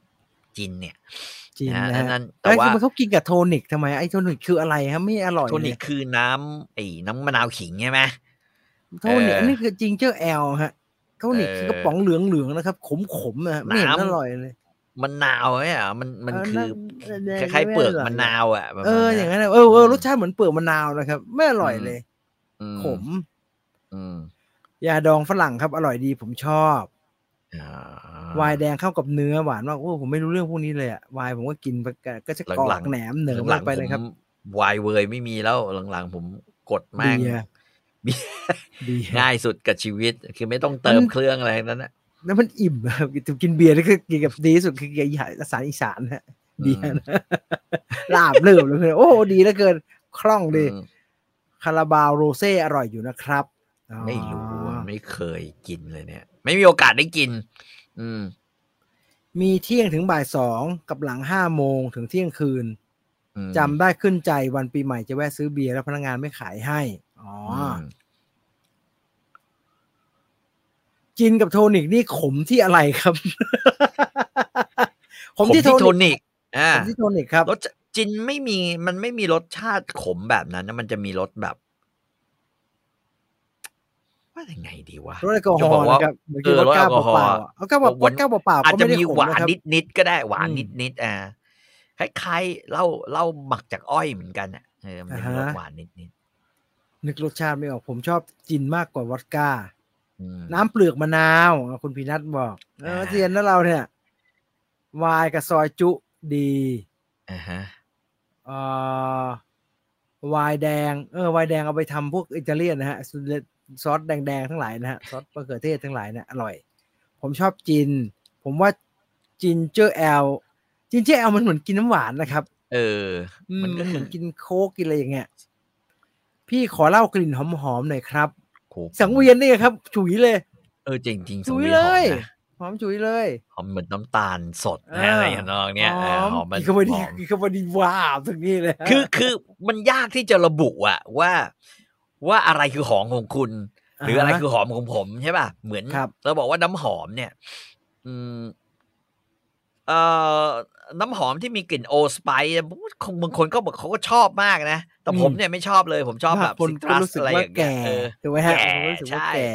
ๆจินเนี่ยจริงนะนะฮะฮะนั่นแต่แต่ว่าว่าเขากินกับโทนิกทำไมไอ้โทนิกคืออะไรฮะไม่อร่อยโทนิกคือน้ำไอ้น้ำมะนาวขิงใช่ไหมโทนิกเอออัอันนี้คือจิงเจอร์แอลฮะโทนิกเออคือกระป๋องเหลืองเหลืองๆนะครับ ขมขมๆนะฮะไม่เห็นน้ำอร่อยเลย มะนาวไหมอะมันมันเคือนั่นคล้ายๆเปลือกไร่มะนาวอะประมณเอออย่างนั้นนะเออเออรสชาติเหมือนเปลือกมะนาวนะครับไม่อร่อยเลยอืขมอืมยาดองฝรั่งครับ อร่อยดีผมชอบอ่าวายแดงเข้ากับเนื้อหวานมากโอ้ผมไม่รู้เรื่องพวกนี้เลยอะวายผมก็กินไปก็จะกรอกแหนมเหนิมหลังไปๆเลยครับผมไวน์เวินไม่มีแล้วหลังๆ ผมกดแม่งเบียร์เบียร์เบียร์ง่ายสุดกับชีวิต คือไม่ต้องเติมมันเครื่องอะไรทั้งนั้นนะ แล้วมันอิ่มครับกินเบียร์นี่คือกินกับดีที่สุดคือกินอาหารอีสานฮะเบียร์นะลาบเริ่มเลยโอ้ดีเหลือเกินคล่องดีอืมคาราบาวโรเซ่อร่อยอยู่นะครับอ๋อไม่รู้อะไม่เคยกินเลยเนี่ย ไม่มีโอกาสได้กิน อืม มีเที่ยงถึงบ่ายสองกับหลังห้าโมงถึงเที่ยงคืนอืมจำได้ขึ้นใจวันปีใหม่จะแวะซื้อเบียร์แล้วพนักงานไม่ขายให้ อ๋อ อมจินกับโทนิกนี่ขมที่อะไรครับขผมมที่ที่โทโทนิกนิกอ่าขมที่โทนิกครับรสจินไม่มีมันไม่มีรสชาติขมแบบนั้นนะมันจะมีรสแบบว่ายังไงดีวะรสแอลกอฮจะอบอกล์ว่านะครับเหมือนเอกินอวอดก้ารสแอลกอฮอล์เปล่าๆอะเอาก้าแบบหวานก้าเปล่าๆอาจก็จะไม่ได้มีขมหวานนะครับนิดนิดๆก็ได้หวานอืมนิดนิดๆอ่าคล้ายๆเหล้าเหล้าหมักจากอ้อยเหมือนกันอะเออมันจะมีรสอ่าฮะหวานนิดนิดนึกรสชาติไม่ออกผมชอบจินมากกว่าวอดก้าๆอืม น้ำเปลือกมะนาวอะคุณพีนัทบอกเอออ่าเทียนนะเราเนี่ยวายกับซอยจุดีอ่าฮะเอ่อไวน์แดง เออไวน์แดงเอาไปทำพวกอิตาเลียนนะฮะซอสแดงๆทั้งหลายนะฮะซอสมะเขือเทศทั้งหลายเนี่ยอร่อย ผมชอบจิน ผมว่า ginger ale ginger ale มันเหมือนกินน้ำหวานนะครับ เอออืมมันก็มันเหมือนกินโค้กกินอะไรอย่างเงี้ยพี่ขอเหล้ากลิ่นหอมๆหน่อยครับโห สังเวียนนี่ครับ ฉุยเลย เออจริงจริงๆฉุสังยเวียนเลหอมยนะหอมฉุยเลยหอมเหมือนน้ำตาลสดอ่านะอะไรอย่างนองเนี้ยเออหอมมันกินเข้าไปดีหอมกินเข้าไปดีว้าวตรงนี้เลยฮะคือคือมันยากที่จะระบุอะว่า ว่าอะไรคือหอมของคุณ หรืออะไราฮะคือหอมของผมใช่ป่ะเหมือนครับเราบอกว่าน้ำหอมเนี่ย อืมเอ่อ น้ำหอมที่มีกลิ่นโอสไปคงบางคนก็บอกเขาก็ชอบมากนะ แต่ผมเนี่ยไม่ชอบเลยผมชอบแบบคนซิตก็รัสรู้สึกอะไรอว่าย่างเงี้แก่ยเออถูกไหมฮะแก่ผมรู้สึกว่าใช่แก่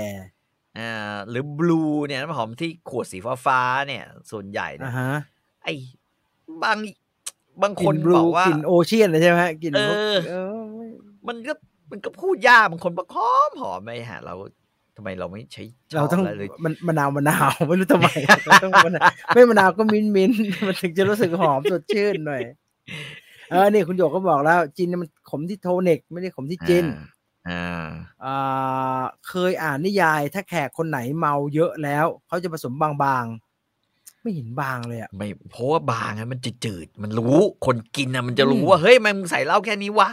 อ่าหรือบลูเนี่ยน้ำหอมที่ขวดสีฟ้าๆเนี่ย ส่วนใหญ่เนี่อ่ายฮะไอ้บางบางกคลิ่นนบลูบอกว่ากลิ่นโอเชียนเลยใช่ไหมฮะกลิ่นพวกเออเออไม่มันก็มันก็พูดยากบางคนบอกหอมหอมไม่ฮะเรา ทำไมเราไม่ใช้ชเราอบต้องอะไรเลยมันมะนาวมะนาวไม่รู้ทำไมเราต้องมะนาวไม่มะนาวก็มิ้นท์มิ้นท์มันถึงจะรู้สึกหอมสดชื่นหน่อยเออนี่คุณโยกก็บอกแล้วจินเนี่ยมันขมที่โทนิกไม่ได้ขมที่จินอ่าอ่าเคยอ่านนิยาย ถ้าแขกคนไหนเมาเยอะแล้ว เขาจะผสมบางๆ ไม่เห็นบางเลยอะไม่เพราะว่าบางอะมันจะจืดมันรู้คนกินอะมันจะรู้อืมว่าเฮ้ยมันมึงใส่เหล้าแค่นี้วะ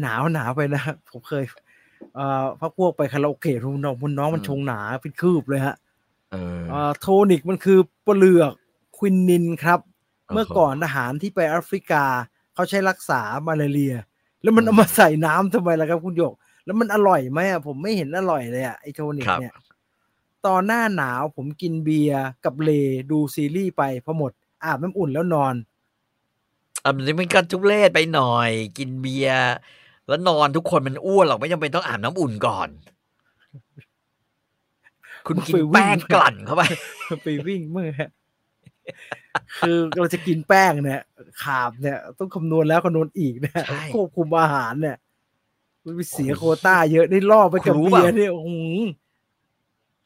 หนาวหนาวไปนะผมเคย เอ่อพักพวกไปคาราโอเกะคุณน้องคุณน้องมันอืมชงหนาเป็นคืบเลยฮะเออเอ่อโทนิกมันคือเปลือกควินนินครับโอ้โหเมื่อก่อนทหารที่ไปแอฟริกาเขาใช้รักษามาลาเรีย แล้วมันเอามาใส่น้ำทำไมล่ะครับคุณหยก แล้วมันอร่อยไหมอะผมไม่เห็นอร่อยเลยอะไอโทนิกครับเนี่ยตอนหน้าหนาวผมกินเบียร์กับเลดูซีรีส์ไปพอหมดอาบน้ำอุ่นแล้วนอนอะมันมันก็ทุเรศไปหน่อย กินเบียร์ แล้วนอนทุกคนมันอ้วนหรอกไม่จำเป็นต้องอาบน้ำอุ่นก่อน คุณกินไปวิ่งแป้งกลั่นเข้าไปไปวิ่งเมื่อฮะคือเราจะกินแป้งเนี่ยขาบเนี่ย ต้องคำนวณแล้วคำนวณอีกเนี่ยใช่ควบคุมอาหารเนี่ยมันไปเสียโควต้า เยอะได้ล่อไปกับคุณรู้เบียร์เปล่าเนี่ยโอ้โห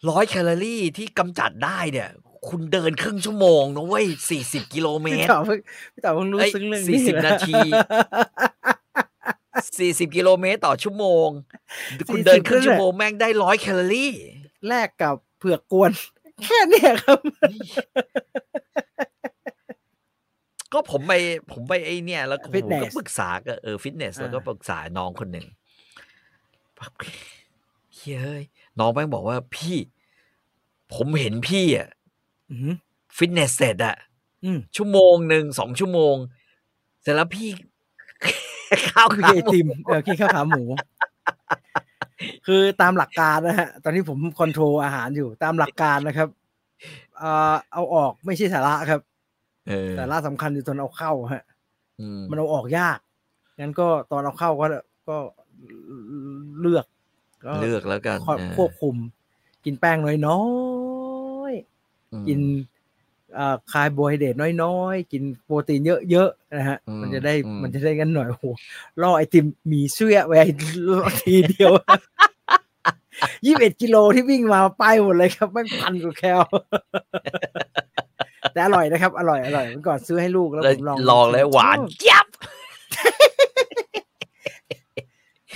ร้อยแคลอรี่ที่กำจัดได้เนี่ย คุณเดินครึ่งชั่วโมงนะเว้ยสี่สิบกิโลเมพี่ตรต่อเพิ่งพี่ต่อเพิ่งรู้เอ้ยซึ้งเรื่องสี่นี้สิบนะนาที สี่สิบกิโลเมตรต่อชั่วโมง คุณ40เดินครึ่งนั่นแหละชั่วโมงแม่งได้ร้อยแคลอรี่ แลกกับเผือกกวน แค่เนี้ยครับ ก็ผมไปผมไปไอเนี่ย แล้วผม Fitness ก็ปรึกษากับเออฟิตเนสอ่าแล้วก็ปรึกษาน้องคนหนึ่งแบบเฮ้ยน้องแม่งบอกว่าพี่ ผมเห็นพี่อะอือหือฟิตเนสเสร็จอะอืมชั่วโมงหนึ่งสองชั่วโมง เสร็จแล้วพี่ ข้าวคือขาไอหมูติมเออกินข้าวขาหมู คือตามหลักการนะฮะ ตอนนี้ผม control อาหารอยู่ตามหลักการนะครับเอ่อเอาออกไม่ใช่สาระครับเออสาระสำคัญอยู่ตอนเอาเข้าฮะอืมมันเอาออกยากงั้นก็ตอนเอาเข้าก็ก็เลือกก็เลือกแล้วกันควบเออควบคุม กินแป้งน้อยอืมๆกินเอ่อ คาร์โบไฮเดรตน้อยๆ กินโปรตีนเยอะๆนะฮะอืมมันจะได้อืมมันจะได้กันหน่อยโอ้โหล่อไอติมหมีเสื้อไว้ทีเดียวยี่สิบเอ็ดกิโลที่วิ่งมาไปหมดเลยครับไม่พันกว่าแคลแต่อร่อยนะครับ อร่อยอร่อยเมื่อก่อนซื้อให้ลูกแล้วแล้วผมลองลองแล้วหวานชอบเจี๊ยบ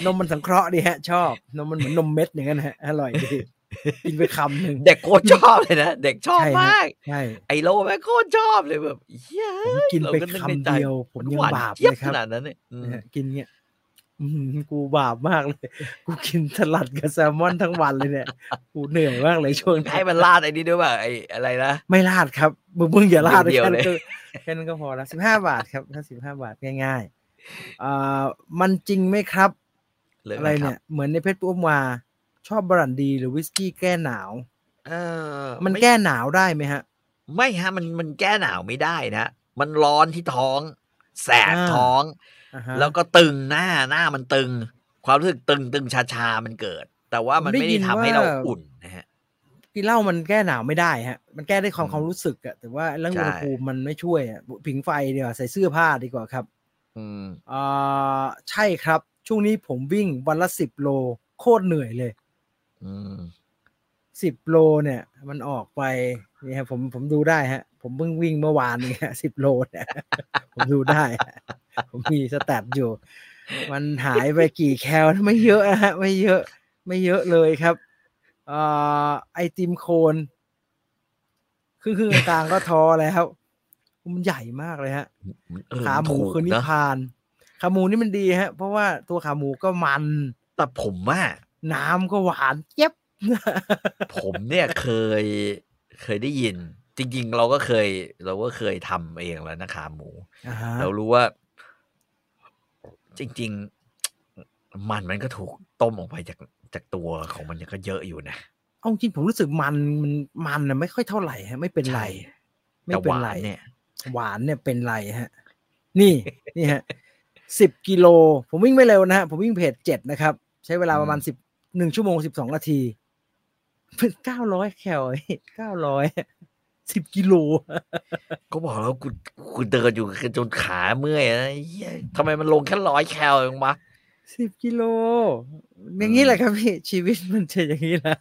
นมมันสังเคราะห์ดีฮะ ชอบ นมมันเหมือนนมเม็ดอย่างนั้นฮะอร่อยดี กินไปคำหนึ่งเด็กโคตรชอบเลยนะ เด็กชอบใช่ฮะมากใช่ไอโลแม่งโคตรชอบเลยแบบเฮ้ยผมกินไปราก็คำในใจเดียว ผมยังหวานบาปจี๊เลยครับขนาดนั้นเนี่ยอืมนะฮะกินเงี้ยอื้อหือกูบาปมากเลย กูกินสลัดกับแซลมอนทั้งวันเลยเนี่ย กูเหนื่อยมากเลยช่วงนี้ให้มันลาดไอ้นี่ด้วยป่ะไอ้อะไรนะ ไม่ลาดครับ มึงมึงอย่าลาดเดียวแค่เลยนั้นก็แค่นั้นก็พอแล้วสิบห้าบาทครับถ้าสิบห้าบาทง่ายๆอ่ามันจริงไหมครับหรืออะไรเนี่ย เหมือนในเพชรปุ๊บมา ชอบบรันดีหรือวิสกี้แก้หนาว เออ มันไแก้หนาวได้ไหมฮะ ไม่ฮะ มันมันแก้หนาวไม่ได้นะ มันร้อนที่ท้อง แสบอ่าท้องอ่าฮะแล้วก็ตึงหน้าหน้ามันตึง ความรู้สึกตึงตึงชาชาๆมันเกิด แต่ว่ามันผมได้ไม่ได้ยินทำให้เราว่าอุ่นนะฮะกินเหล้ามันแก้หนาวไม่ได้ฮะ มันแก้ได้ความอืมความรู้สึกอะแต่ว่าเรื่องใช่อุณหภูมิมันไม่ช่วยอะผิงไฟดีกว่าใส่เสื้อผ้าดีกว่าครับ อืมอ่าใช่ครับ ช่วงนี้ผมวิ่งวันละสิบโล โคตรเหนื่อยเลยอืม สิบโลเนี่ย มันออกไปนี่ฮะผมผมดูได้ฮะ ผมเพิ่งวิ่งเมื่อวานนี้สิบโลเนี่ย ผมดูได้ฮะผมมีสแตทอยู่ มันหายไปกี่แคลไม่เยอะนะฮะ ไม่เยอะ ไม่เยอะเลยครับอ่าไอติมโคนครึ่งครึ่งๆกลางๆก็ท้อแล้วมันใหญ่มากเลยฮะเออขาหมูถูกคือนินะพาน ขาหมูนี่มันดีฮะ เพราะว่าตัวขาหมูก็มัน แต่ผมว่า น้ำก็หวานเจี๊ยบผมเนี่ยเคยเคยได้ยิน จริง ๆ เราก็เคย เราก็เคยทำเองแล้วนะขาหมูอ่าฮะเรารู้ว่า จริง ๆ มันมันก็ถูกต้มออกไปจากจากตัวของมันเนี่ยก็เยอะอยู่นะเอาจริงผมรู้สึกมันมันมันนะไม่ค่อยเท่าไหร่ฮะ ไม่เป็นไรใช่ไม่แต่เป็หนวาไรนเนี่ย หวานเนี่ยเป็นไรฮะ นี่นี่ฮะสิบกิโล ผมวิ่งไม่เร็วนะฮะ ผมวิ่งเพจเจ็ดนะครับ ใช้เวลาประมาณอืมสิบ หนึ่งชั่วโมงสิบสองนาทีเก้าร้อยแคลเก้าร้อยสิบกิโลก็บอกแล้วกูกูเดินอยู่จนขาเมื่อยนะเหี้ยทำไมมันลงแค่ร้อยแคลเองวะสิบกิโล อย่างนี้แหละครับพี่ ชีวิตมันจะอย่างนี้แหละ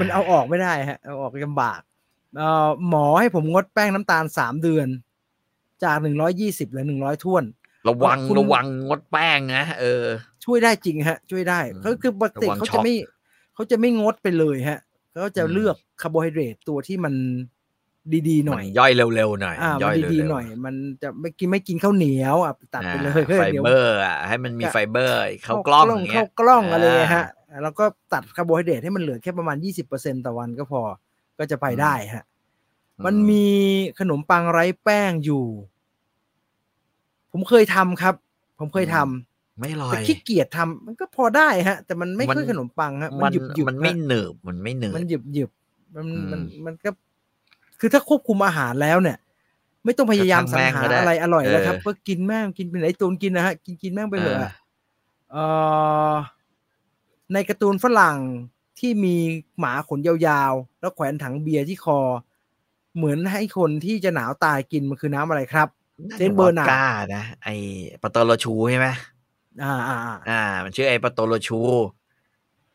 มันเอาออกไม่ได้ฮะ เอาออกลำบากเอ่อหมอให้ผมงดแป้งน้ำตาลสามเดือน จากหนึ่งร้อยยี่สิบเหลือหนึ่งร้อยท้วน ระวังคุณระวังงดแป้งนะเออ ช่วยได้จริงฮะ ช่วยได้อืมเขาคือปกติระวังเขาช็จะอกไม่เขาจะไม่งดไปเลยฮะเขาจะอืมเลือกคาร์โบไฮเดรตตัวที่มันดีๆหน่อยมันย่อยเร็วๆหน่อยอ่าย่มัอนยดีเร็วๆหน่อย มันจะไม่กินไม่กินข้าวเหนียวอะตัดไปเลยอ่าเฮ้ยไฟเดี๋ยวเบอร์อะให้มันมีจะไฟเบอร์เข้ากล้องอย่างเงี้เข้ายกล้องอะไรอ่าฮะแล้วก็ตัดคาร์โบไฮเดรตให้มันเหลือแค่ประมาณยี่สิบเปอร์เซ็นต่อวันก็พอก็จะไปได้ฮะมันมีขนมปังไร้แป้งอยู่ ผมเคยทำครับ ผมเคยทำไม่อร่อแต่ยขี้เกียจทำมันก็พอได้ฮะ แต่มันไม่มันค่อยขนมปังฮะมันหยุบหยุบมันไม่หนึบมันไม่หนึบมันหยุบหยุบมันอืมมันมันก็ คือถ้าควบคุมอาหารแล้วเนี่ย ไม่ต้องพยายามก็สรช่างรหาแม่งก็ได้อะไรอร่อยแล้วครับเออก็กินแม่งกินเป็นไอ้ตูนกินนะฮะกินกินแม่งไปเถอะเอออะเอ่อในการ์ตูนฝรั่งที่มีหมาขนยาวๆ แล้วแขวนถังเบียร์ที่คอ เหมือนให้คนที่จะหนาวตายกินมันคือน้ำอะไรครับ เจนเบอร์นาร์ดวดก้านะไอปาโตโลชูใช่ไหมอ่าอ่าอ่าอ่า มันชื่อไอปาโตโลชู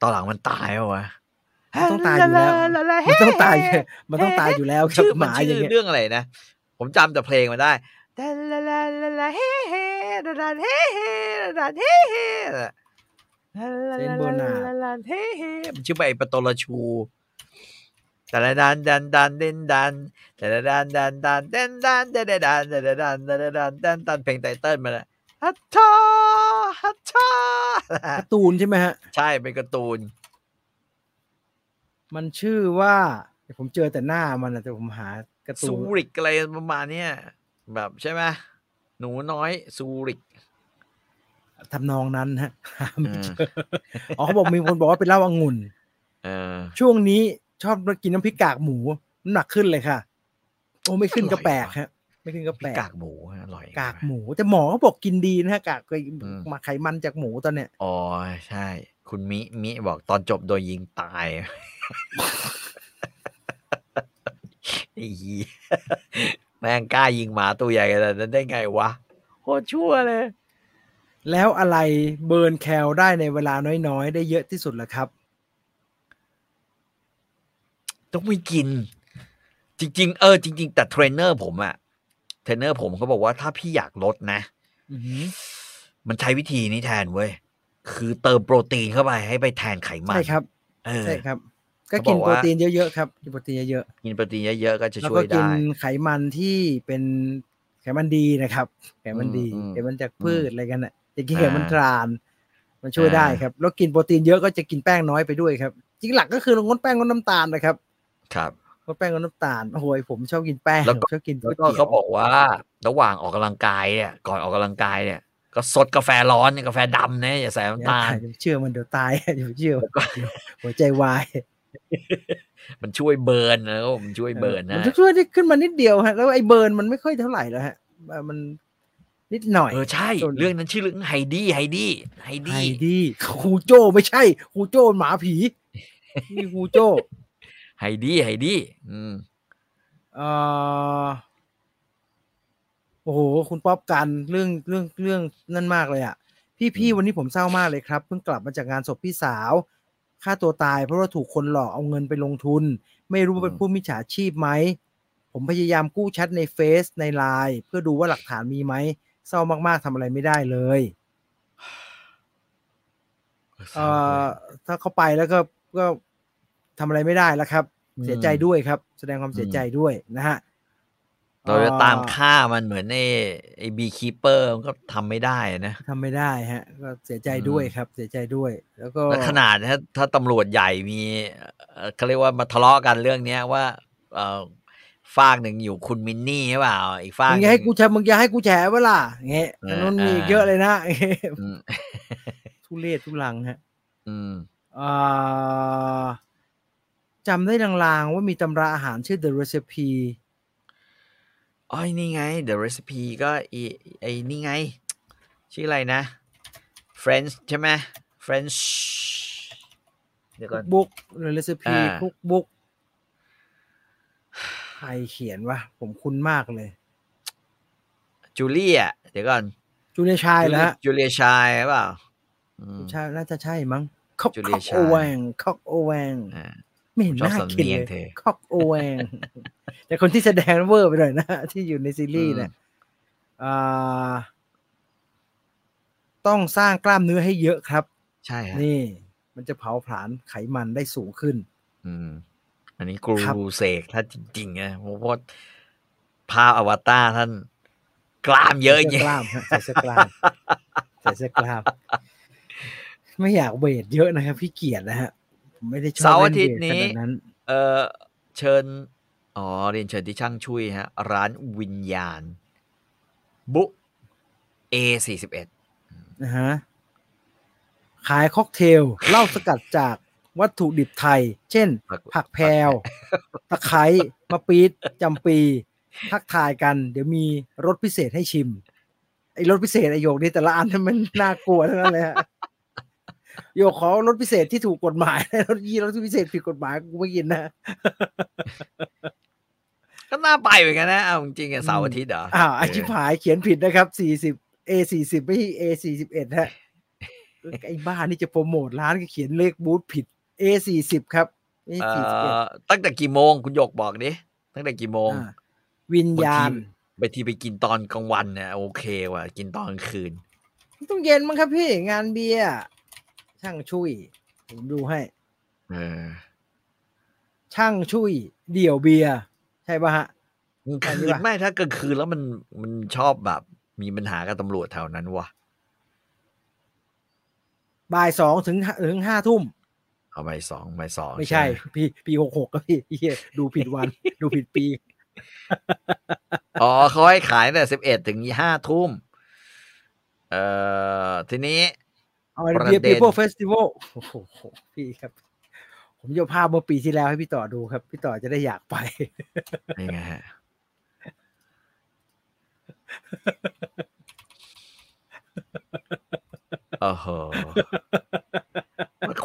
ตอนหลังมันตายเหรอวะมันต้องตายอยู่แล้วมันต้องตายมันต้องตายอยู่แล้วครับชื่อหมันมาชื่อย่างอเงี้ยเรื่องอะไรนะ ผมจำแต่เพลงมาได้มันชื่อไอปาโตโลชู แต่ละดันดันดันเด่นดันแต่ละดันดันดันเด่นดันเด่นดันเด่นดันเด่นดันเด่นดันเพลง title มาแล้วฮัทชาฮัทชาการ์ตูนใช่ไหมฮะ ใช่เป็นการ์ตูน มันชื่อว่าเดี๋ยวผมเจอแต่หน้ามันนะแต่ผมหาการ์ตูซูนริกอะไรประมาณเนี้ยแบบใช่ไหมหนูน้อยซูริกทำนองนั้นฮะหาไม่เออเจออ๋อเขาบอกมีคนบอกว่าเป็นเหล้าองุ่นเออช่วงนี้ ชอบกินน้ำพริกกากหมูน้ำหนักขึ้นเลยค่ะ โอ้ไม่ขึ้นก็แปลกฮะไม่ขึ้นก็พแปริลกกกากหมูอร่อย กากหมูแต่หมอเขาบอกกินดีนะฮะกากไปอืมมาไขมันจากหมูตอนเนี้ยอ๋อใช่ คุณมิมิบอกตอนจบโดยยิงตายไอ้เหี้ยแม่งกล้ายิงหมาตัวใหญ่ขนาดนั้นได้ไงวะโคตรชั่วเลย แล้วอะไรเบิร์นแคลได้ในเวลาน้อยๆ ได้เยอะที่สุดล่ะครับ ต้องไม่กิน จริง ๆ เออ จริง ๆ แต่เทรนเนอร์ผมอะเทรนเนอร์ผมเขาบอกว่าถ้าพี่อยากลดนะอือหือมันใช้วิธีนี้แทนเว้ยคือเติมโปรตีนเข้าไปให้ไปแทนไขมันใช่ครับเออใช่ครับ ก็เขากินบอกโปรว่าตีนเยอะๆครับกินโปรตีนเยอะกินโปรตีนเยอะๆก็จะๆแล้วช่วก็ยกินได้ไขมันที่เป็นไขมันดีนะครับ ไขมันดีอืมไขมันจากพืชอะไรกันน่ะจะกินอ่าไขมันทรานส์ มันช่วยได้ครับ แล้วกินโปรตีนเยอะก็จะกินแป้งน้อยไปด้วยครับจริงหลักก็คือลดงดแป้งงดน้ำตาลนะครับ ครับงดแป้งงดน้ำตาลโอ้โหผมชอบกินแป้งแล้วก็ชอบกินก๋แล้ววยก็เตี๋ยวเขาบอกว่า ระหว่างออกกำลังกายเนี่ยก่อนออกกำลังกายเนี่ยก็สดกาแฟร้อนเนี่ยกาแฟดำนะอย่าใส่น้ำตาลอย่าเชื่อมันเดี๋ยวตายอย่าเชื่อแล้วก็หัวใจวายมันช่วยเบิร์นนะมันช่วยเบิร์นมันะจะช่วยได้ขึ้นมานิดเดียวฮะแล้วไอ้เบิร์นมันไม่ค่อยเท่าไหร่แล้วฮะมันนิดหน่อยเออใช่ส่วนเรื่องนั้นชื่อเรื่องไฮดี้ไฮดี้ไฮไฮดี้ดี้ครูโจ้ไม่ใช่ครูโจ้หมาผีนี่ครูโจ้ ไฮดี้ไฮดี้อืมเอ่อโอ้โห คุณป๊อปกันเรื่องเรื่องเรื่องนั่นมากเลยอะ พี่พี่วันนี้ผมเศร้ามากเลยครับ เพิ่งกลับมาจากงานศพพี่สาว ฆ่าตัวตายเพราะว่าถูกคนหลอกเอาเงินไปลงทุน ไม่รู้ว่าเป็นผู้มิจฉาชีพไหม ผมพยายามกู้แชทในเฟซในไลน์เพื่อดูว่าหลักฐานมีไหม เศร้ามาก ๆทำอะไรไม่ได้เลยเอ่อถ้าเขาไปแล้วก็ก็ ทำอะไรไม่ได้แล้วครับอืมเสียใจด้วยครับ แสดงความเสียใจด้วยนะฮะเราจะเอ่อตามฆ่ามันเหมือนไอ้ไอ้บีคีเปอร์มันก็ทำไม่ได้นะทำไม่ได้ฮะ ก็เสียใจด้วยครับ เสียใจด้วย แล้วก็แล้วขนาดถ้าถ้าตำรวจใหญ่มีเอ่อเขาเรียกว่ามาทะเลาะกันเรื่องเนี้ยว่า เอ่อฝากหนึ่งอยู่คุณมินนี่ใช่เปล่าอีกฝากมึงหจะนึ่ให้งกูแฉมึงจะให้กูแฉเวล่ะเงี้ยเอออันนู้นมีอีกอ่าเยอะเลยนะเงี้ยอืมทุเรศทุลังฮะ อืมอ่า จำได้ลางๆว่ามีตำราอาหารชื่อ The Recipe อ๋อนี่ไง The Recipe ก็ไอ้ไอ้นี่ไง ชื่ออะไรนะ French ใช่ไหม French เดี๋ยวก่อนบุ๊ก The Recipe อ่าคุกบุ๊กใครเขียนวะ ผมคุ้นมากเลย จูเลียเดี๋ยวก่อน จูเลียชายแล้วฮะจูเลียชายหรือเปล่าอืมใช่น่าจะใช่มั้งคอกจูเลีคอยกชายโอแวงคอกโอแวงอ่า ไม่เห็นชอบน่าสำกินเนียงเลยเธอคอกโอแวงแต่คนที่แสดงเวอร์ไปหน่อยนะ ที่อยู่ในซีรีส์เนี่ยอ่าต้องสร้างกล้ามเนื้อให้เยอะครับ ใช่ฮะนี่ มันจะเผาผลาญไขมันได้สูงขึ้น อืม อันนี้กรูครับเสกถ้าจริงๆนะเพราะว่าภาพอวตารท่านกล้ามเยอะใส่อย่างเสื้เงี้อยกล้ามฮะใส่เสื้อกล้ามใส่เสื้อกล้าม ไม่อยากเวทเยอะนะครับ พี่เกียรตินะฮะ ผมไม่ได้ชอบเสาร์อาล่นทิตย์วทนี้ขนาดนั้นเออเชิญอ๋อเรียนเชิญที่ช่างชุยฮะ ร้านวิญญาณ บุเอสี่สิบเอ็ดนะฮะขายค็อกเทลเหล้าสกัดจากวัตถุดิบไทย เช่น ผักแพรวตะไคร้มะปี๊ดจำปีทักทายกัน เดี๋ยวมีรสพิเศษให้ชิม ไอ้รสพิเศษไอโยกนี่แต่ละอันมันน่ากลัวทั้งนั้นเลยฮะ โยกขอรสพิเศษที่ถูกกฎหมายรสยี่รสพิเศษผิดกฎหมายกูไม่กินนะก็น่าไปเหมือนกันนะเอาจริงๆอะเสาร์อาทิตย์เหรออ้าวไอเชิบหายเขียนผิดนะครับสี่สิบ A สี่สิบไม่ใช่ A สี่สิบเอ็ดฮะไอ้บ้านี่จะโปรโมทร้านก็เขียนเลขบูธผิด A สี่สิบครับ A เอ่สี่สิบเอ็ดอตั้งแต่กี่โมงคุณหยกบอกดิตั้งแต่กี่โมง วิญญาณบางทีไปกินตอนกลางวันเนี่ยโอเคว่ะ กินตอนกลางคืน ต้องเย็นมั้งครับพี่งานเบียร์ ช่างชุยผมดูให้เออช่างชุยเดี่ยวเบียร์ใช่ป่ะฮะกลางอันนี้คืนว่ะไม่ถ้ากลางคืนแล้วมันมันชอบแบบ มีปัญหากับตำรวจแถวนั้นวะบ่ายสองถึงถึงห้าทุ่มเอาไปสองไปสองไม่ใช่หปีปีหกหกก็พี่เหี้ยดูผิดวัน ดูผิดปี อ๋อเขาให้ขายตั้งแต่สิบเอ็ดถึงห้าทุ่มเอ่อทีนี้ เอาประเบียร์เด็ปีนโป้เฟสติวัลโอ้โหพี่ครับ ผมจะเอาภาพเมื่อปีที่แล้วให้พี่ต่อดูครับ พี่ต่อจะได้อยากไปยังไงฮะโอ้โห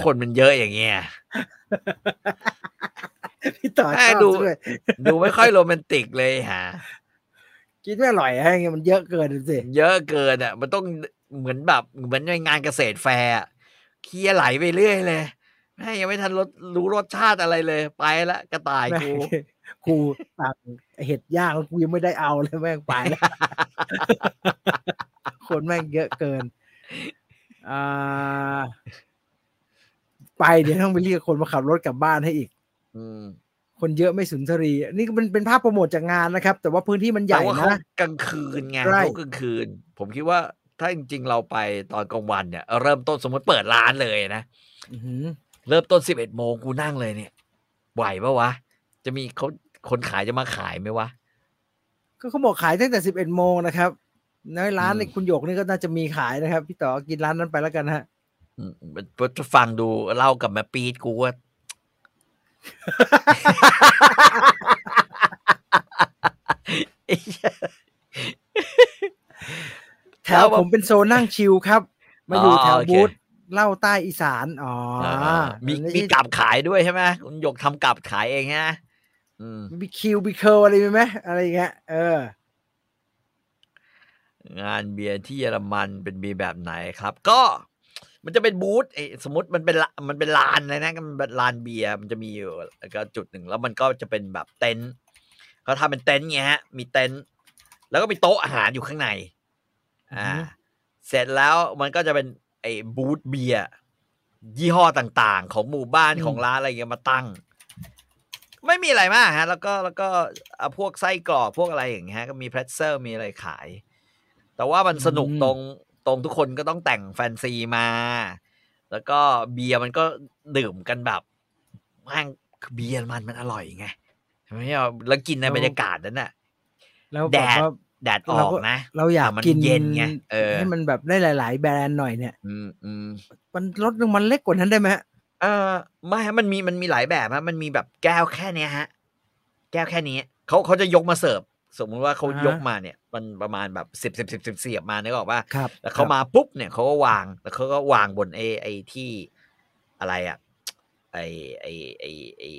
คนมันเยอะอย่างเงี้ยพี่ต่อชให้อบดูซะด้วยดูไม่ค่อยโรแมนติกเลยฮะกินไม่อร่อยฮะอย่างเงี้ยมันเยอะเกินสิเยอะเกินอะ มันต้อง เหมือนแบบเหมือนในงานเกษตรแฟร์อะเคลียร์ไหลไปเรื่อยเลยแม่งยังไม่ทันรสรู้รสชาติอะไรเลย ไปละกระต่ายแม่กูกูสั่งเห็ดย่างแล้วกูยังไม่ได้เอาเลยแม่งไปแล้วคนแม่งเยอะเกินอ่าไปเดี๋ยวต้องไปเรียกคนมาขับรถกลับบ้านให้อีก อืมคนเยอะไม่สุนทรี นี่ก็เป็นเป็นภาพโปรโมทจากงานนะครับ แต่ว่าพื้นที่มันใหแต่ญ่ว่าเขานะกลางคืนไงใช่เขากลางคืน ผมคิดว่า ถ้าจริงๆเราไปตอนกลางวันเนี่ย เริ่มต้นสมมติเปิดร้านเลยนะอื้อหือเริ่มต้นสิบเอ็ดโมงกูนั่งเลยเนี่ย ไหวปะวะ จะมีเขาคนขายจะมาขายไหมวะ ก็เขาบอกขายตั้งแต่สิบเอ็ดโมงนะครับในร้านอืมในคุณหยกนี่ก็น่าจะมีขายนะครับ พี่ต่อกินร้านนั้นไปแล้วกันฮะอืมจะฟังดูเล่ากับแม่ปีดกูว่าไอ้เหี้ย แถวผมเป็นโซนนั่งชิลครับ มาอยู่อ๋อแถวโอเคบูธเหล่าใต้อีสานอ๋ออ่ามีนไใช่มีกับขายด้วยใช่ไหมคุณหยกทำกับขายเองฮะอืมมีคิวบีเคิลอะไรมีไหมอะไรอย่างเงี้ยเออ งานเบียร์ที่เยอรมันเป็นเบียร์แบบไหนครับ ก็มันจะเป็นบูธเอยสมมติมันเป็นละมันเป็นลานเลยนะมันเป็นลานเบียร์มันจะมีอยู่แล้วก็จุดหนึ่งแล้วมันก็จะเป็นแบบเต็นท์เขาทำเป็นเต็นท์เงี้ยฮะมีเต็นท์แล้วก็มีโต๊ะอาหารอยู่ข้างใน อ่าอือฮึเสร็จแล้วมันก็จะเป็นไอ้บูธเบียร์ยี่ห้อต่างๆ ของหมู่บ้านของร้านอะไรเงี้ยมาตั้ง ไม่มีอะไรมากฮะ แล้วก็แล้วก็เอาพวกไส้กรอกพวกอะไรอย่างเงี้ยก็มี pretzel มีอะไรขาย แต่ว่ามันสนุกอืมตรงตรงทุกคนก็ต้องแต่งแฟนซีมา แล้วก็เบียร์มันก็ดื่มกันแบบแม่งคือเบียร์มันมันอร่อยไงใช่ไหมอะแล้วกินในบรรยากาศนั้นน่ะแล้วแดแบบดว่า แดดอเราอกก็นะเราอยากแต่มันกินเย็นไงเออให้มันแบบได้หลาย ๆ แบรนด์หน่อยเนี่ย อืมอืมมันลดลงมันเล็กกว่านั้นได้ไหมฮะเออไม่ฮะมันมีมันมีหลายแบบฮะมันมีแบบแก้วแค่เนี้ยฮะ แก้วแค่นี้เขาเขาจะยกมาเสิร์ฟสมมุติว่าเขาอ่าฮะยกมาเนี่ย มันประมาณแบบสิบสิบสิบสิบเสียบมานึกออกป่ะครับแล้วเขามาปุ๊บเนี่ยเขาก็วางแล้วเขาก็วางบนไอ้ไอ้ที่อะไรอะไอ้ไอ้ไอ้ไอ้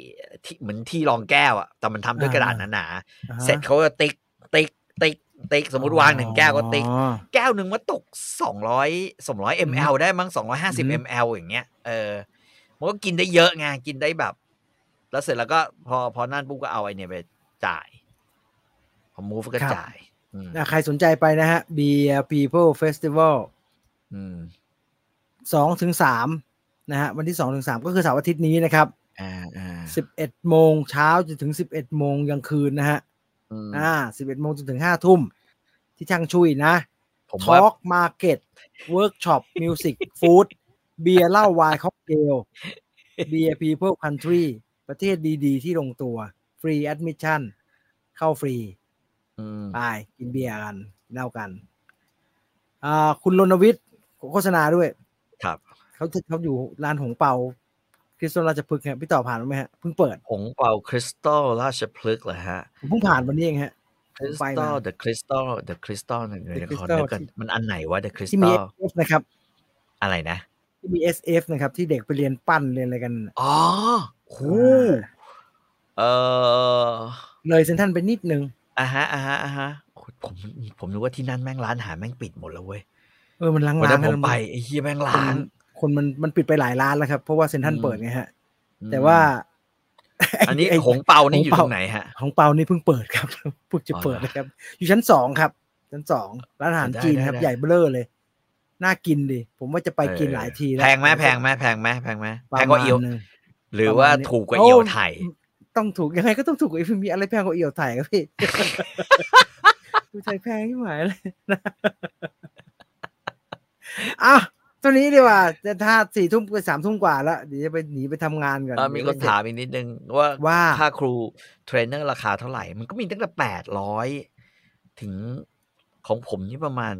ที่เหมือนที่รองแก้วอะแต่มันทำด้วยกระดาษหนาอ่าๆฮะเสร็จเขาก็ติ๊กติ๊กติ๊ก ติ๊กสมมติวางหนึ่งแก้วก็ติ๊กอ๋อแก้วหนึ่งมันตกสองร้อยสองร้อยมลได้มั้งสองร้อยห้าสิบอืมมลอย่างเงี้ยเออมันก็กินได้เยอะไงกินได้แบบ แล้วเสร็จแล้วก็พอพอนั่นปุ๊บก็เอาไอเนี่ยไปจ่ายพอมูฟก็จ่ายอืมอะใครสนใจไปนะฮะ Beer People Festival อืมสองถึงสามนะฮะวันที่สองถึงสามก็คือเสาร์อาทิตย์นี้นะครับอ่าอ่าสิบเอ็ดโมงเช้าจนถึงสิบเอ็ดโมงกลางคืนนะฮะ อืมอ่าสิบเอ็ดโมงจนถึงห้าทุ่ม ที่ช่างชุยนะผมทว่าอล์กมาร์เก็ตเวิร์กช็อปมิวสิกฟู้ดเบียร์เหล้าไวน์ค็อกเทลเบียร์พีเพิลคันทรีประเทศดีๆ ที่ลงตัว ฟรีแอดมิชชั่น เข้าฟรีอืมไปกินเบียร์กันเล่ากันอ่าคุณรณวิทย์โฆษณาด้วย ครับเขาเขาอยู่ร้านหงเปา คริสตัลราชพฤกษ์ครับพี่ต่อผ่านไหมฮะเพิ่งเปิดผงเป่าคริสตัลราชพฤกษ์เหรอฮะผมเพิ่งผ่านวันนี้เองฮะคริสไปตัมาล the crystal the crystal หนึ่งเดี๋ยว The ขอ Crystal นึกกันที่มันอันไหนวะ the ที่มี crystal SF นะครับ อะไรนะที่มี SF นะครับ ที่เด็กไปเรียนปั้นเรียนอะไรกัน อ๋อโหเออเลยเซนทรันไปนิดนึงอ่าฮะอ่าฮะอ่าฮะโอ้ยผมผมนึกว่าที่นั่นแม่งร้านอาหารแม่งปิดหมดแล้วเว้ยเออมันล้างวันร้านั้นนผมกันไปไอ้เหี้ยแม่งคนล้าง คนมันมันปิดไปหลายร้านแล้วครับ เพราะว่าเซนทรันอืมเปิดไงฮะอืมแต่ว่า อันนี้ไอ้หงเปานี่หงอยู่เปาตรงไหนฮะของเปานี่เพิ่งเปิดครับเพิ่งจะอ๋อเปิดนะครับ อยู่ชั้นสองครับ ชั้นสองร้านอาหารได้จีนได้ครับได้ใหญ่เบ้อเร่อเลย น่ากินดิผมว่าจะไปกินเออหลายทีแล้วแพงไหมแพงไหมแพงไหมแพงไหมประแพงกว่ามาณเอียวนึงหรือประมาณว่านี้ถูกกว่าโอ้เอียวไทยต้องถูกยังไงก็ต้องถูกกว่ามีอะไรแพงกว่าเอี่ยวไทยครับพี่ดูไทยแพงที่หมายเลยนะอะ ตัวนี้ดีกว่าจะถ้าสี่ทุ่มไปสามทุ่มกว่าแล้วเดี๋ยวจะไปหนีไปทำงานก่อนเออมีเดี๋ยวคนไเสร็จถามอีกนิดนึงว่าว่าค่าครูเทรนเนอร์ราคาเท่าไหร่ มันก็มีตั้งแต่แปดร้อยถึงของผมนี่ประมาณ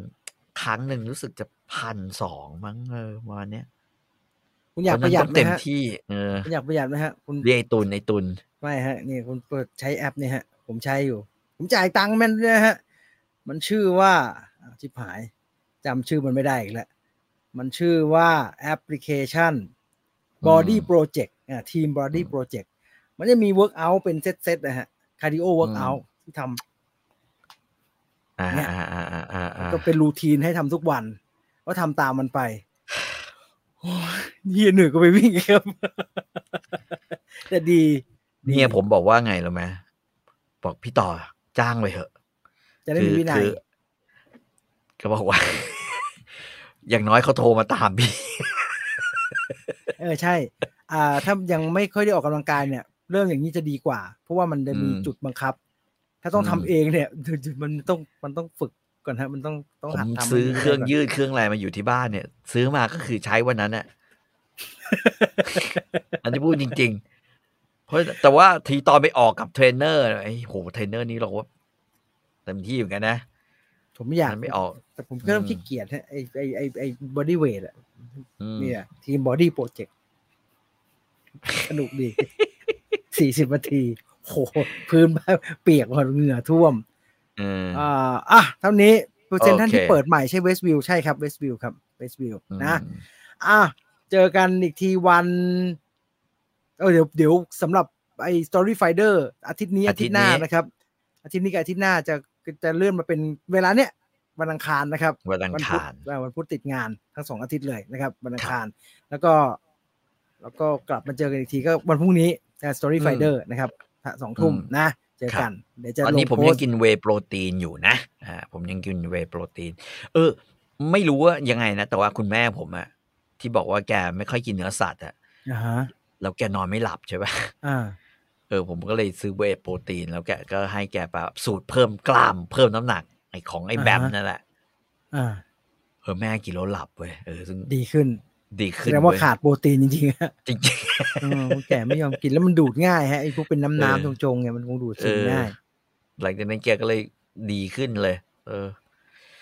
ครั้งหนึ่งรู้สึกจะพันสองมั้งเออประมาณเนี้ยคุณอยากประหยัดวันไหมนั้นต้องเต็มฮะที่เออคุณอยากประหยัดไหมฮะคุณเรียกไอ้ตุนไอ้ตุนไม่ฮะนี่คุณเปิดใช้แอปเนี่ยฮะ ผมใช้อยู่ ผมจ่ายตังค์แม่นด้วยฮะ มันชื่อว่าอะชิบหายจำชื่อมันไม่ได้อีกแล้ว มันชื่อว่าแอปพลิเคชัน Body Project อ่าทีม Body Project มันจะมี Workout เป็นเซตๆนะฮะ Cardio Workout ที่ทอ่าเนี่ยอ่าอ่าอ่าอ่าอ่าำก็เป็นรูทีนให้ทำทุกวัน ก็ทำตามมันไปโอ้ยเฮียเหนื่อยก็ไปวิ่งอีกครับ แต่ดีดี เนี่ยผมบอกว่าไงรู้ไหมบอกพี่ต่อจ้างไปเถอะ จะได้มีวินัคืยอก็บอกว่า อย่างน้อยเขาโทรมาตามพี่ เออใช่ อ่า ถ้ายังไม่ค่อยได้ออกกำลังกายเนี่ย เรื่องอย่างนี้จะดีกว่า เพราะว่ามันจะมีอืมจุดบังคับ ถ้าต้องอืมทำเองเนี่ยมันต้องมันต้องฝึกก่อนฮะ มันต้องต้องผมหัดทำซื้อให้เครื่องได้ก่นยืดเครื่องอะไรมาอยู่ที่บ้านเนี่ย ซื้อมาก็คือใช้วันนั้นน่ะอันนี้พูดจริง ๆ เพราะแต่ว่าทีตอนไปออกกับเทรนเนอร์ไอ้โหเทรนเนอร์นี้เราว่าเต็มที่เหมือนกันนะ ผมไม่อยากมันไม่ออก แต่ผมก็เริ่มอืมขี้เกียจฮะไอไอไอไอ bodyweight อะอืมเนี่ย Team Body Project สนุกดีสี่สิบนาทีโหพื้นเปียกหมดเหงื่อท่วมเอออ่าอะเท่านี้เปอร์เซ็นต์ท่านโอเคที่เปิดใหม่ใช่เวสต์วิวใช่ครับเวสต์วิวครับเวสต์วิวอืมนะอะเจอกันอีกทีวันเออเดี๋ยวเดี๋ยวสำหรับไอ้ Story Finder อาทิตย์นี้อาทิตย์หน้านะครับ อาทิตย์นี้กับอาทิตย์หน้าจะ จะเลื่อนมาเป็นเวลาเนี้ยวันอังคารนะครับ วันอังพุธคารอ่าวันพุธติดงานทั้งสองอาทิตย์เลยนะครับ วันอังคาร แล้วก็ แล้วก็กลับมาเจอกันอีกทีก็วันพรุ่งนี้นะ Story Finder นะครับสองทุ่มนะ เจอกัน เดี๋ยวจะตอนนี้ลผมโพยัสงต์กินเวย์โปรตีนอยู่นะอ่าผมยังกินเวย์โปรตีน เออ ไม่รู้ว่ายังไงนะ แต่ว่าคุณแม่ผมอะที่บอกว่าแกไม่ค่อยกินเนื้อสัตว์อะอ่าฮะแล้วแกนอนไม่หลับใช่ปะอ่า เออผมก็เลยซื้อเวย์โปรตีน แล้วแกก็ให้แกแบบสูตรเพิ่มกล้ามเพิ่มน้ำหนักไอ้ของไอ้แบมอ่าฮะนั่นแหละอ่าเออแม่กินแล้วหลับเว้ยเออซึ่งดีขึ้น ดีแสขึ้นดงว่าเว้ยขาดโปรตีนจริงๆฮะจริงเออคนแก่ไม่ยอมกินแล้วมันดูดง่ายฮะไอ้พวกเป็นน้ำเออน้ำจงๆเนี่ยมันคงดูดซึมเออง่ายๆหลังจากนั้นแกก็เลยดีขึ้นเลย เออ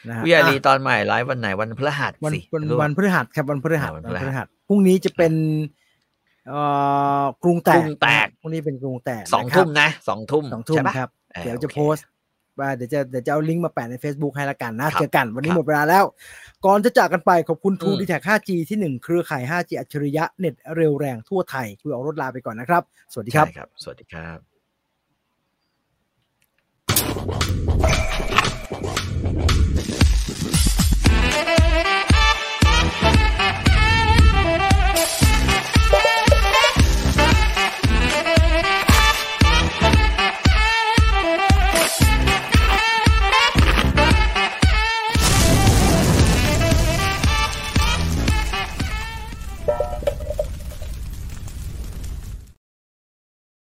นะฮะวิทยาลีอะตอนใหม่ไลฟ์วันไหนวันพฤหัสวันสิวันรู้ปะวันพฤหัสครับวันพฤหัสอ่าวันวันพฤหัสพฤหัสพรุ่งนี้จะเป็นเอ่อ กรุงแตกรุกงแตกพรุ่งนี้เป็นกรุงแตกสองนะครับทุ่มนะสองทุ่มสองทุ่มใช่ปะครับออเดี๋ยวจะโอคโพสต์ว่าเดี๋ยวจะเดี๋ยวจะเอาลิงก์มาแปะใน Facebook ให้ละกันนะครับเจอกันวันนี้ครับหมดเวลาแล้ว ก่อนจะจากกันไปขอบคุณทูอืมดีแท็ก 5G ที่ 1 เครือข่าย 5G อัจฉริยะเน็ตเร็วแรงทั่วไทยคุยออกรถลาไปก่อนนะครับ สวัสดีครับใช่ครับ สวัสดีครับ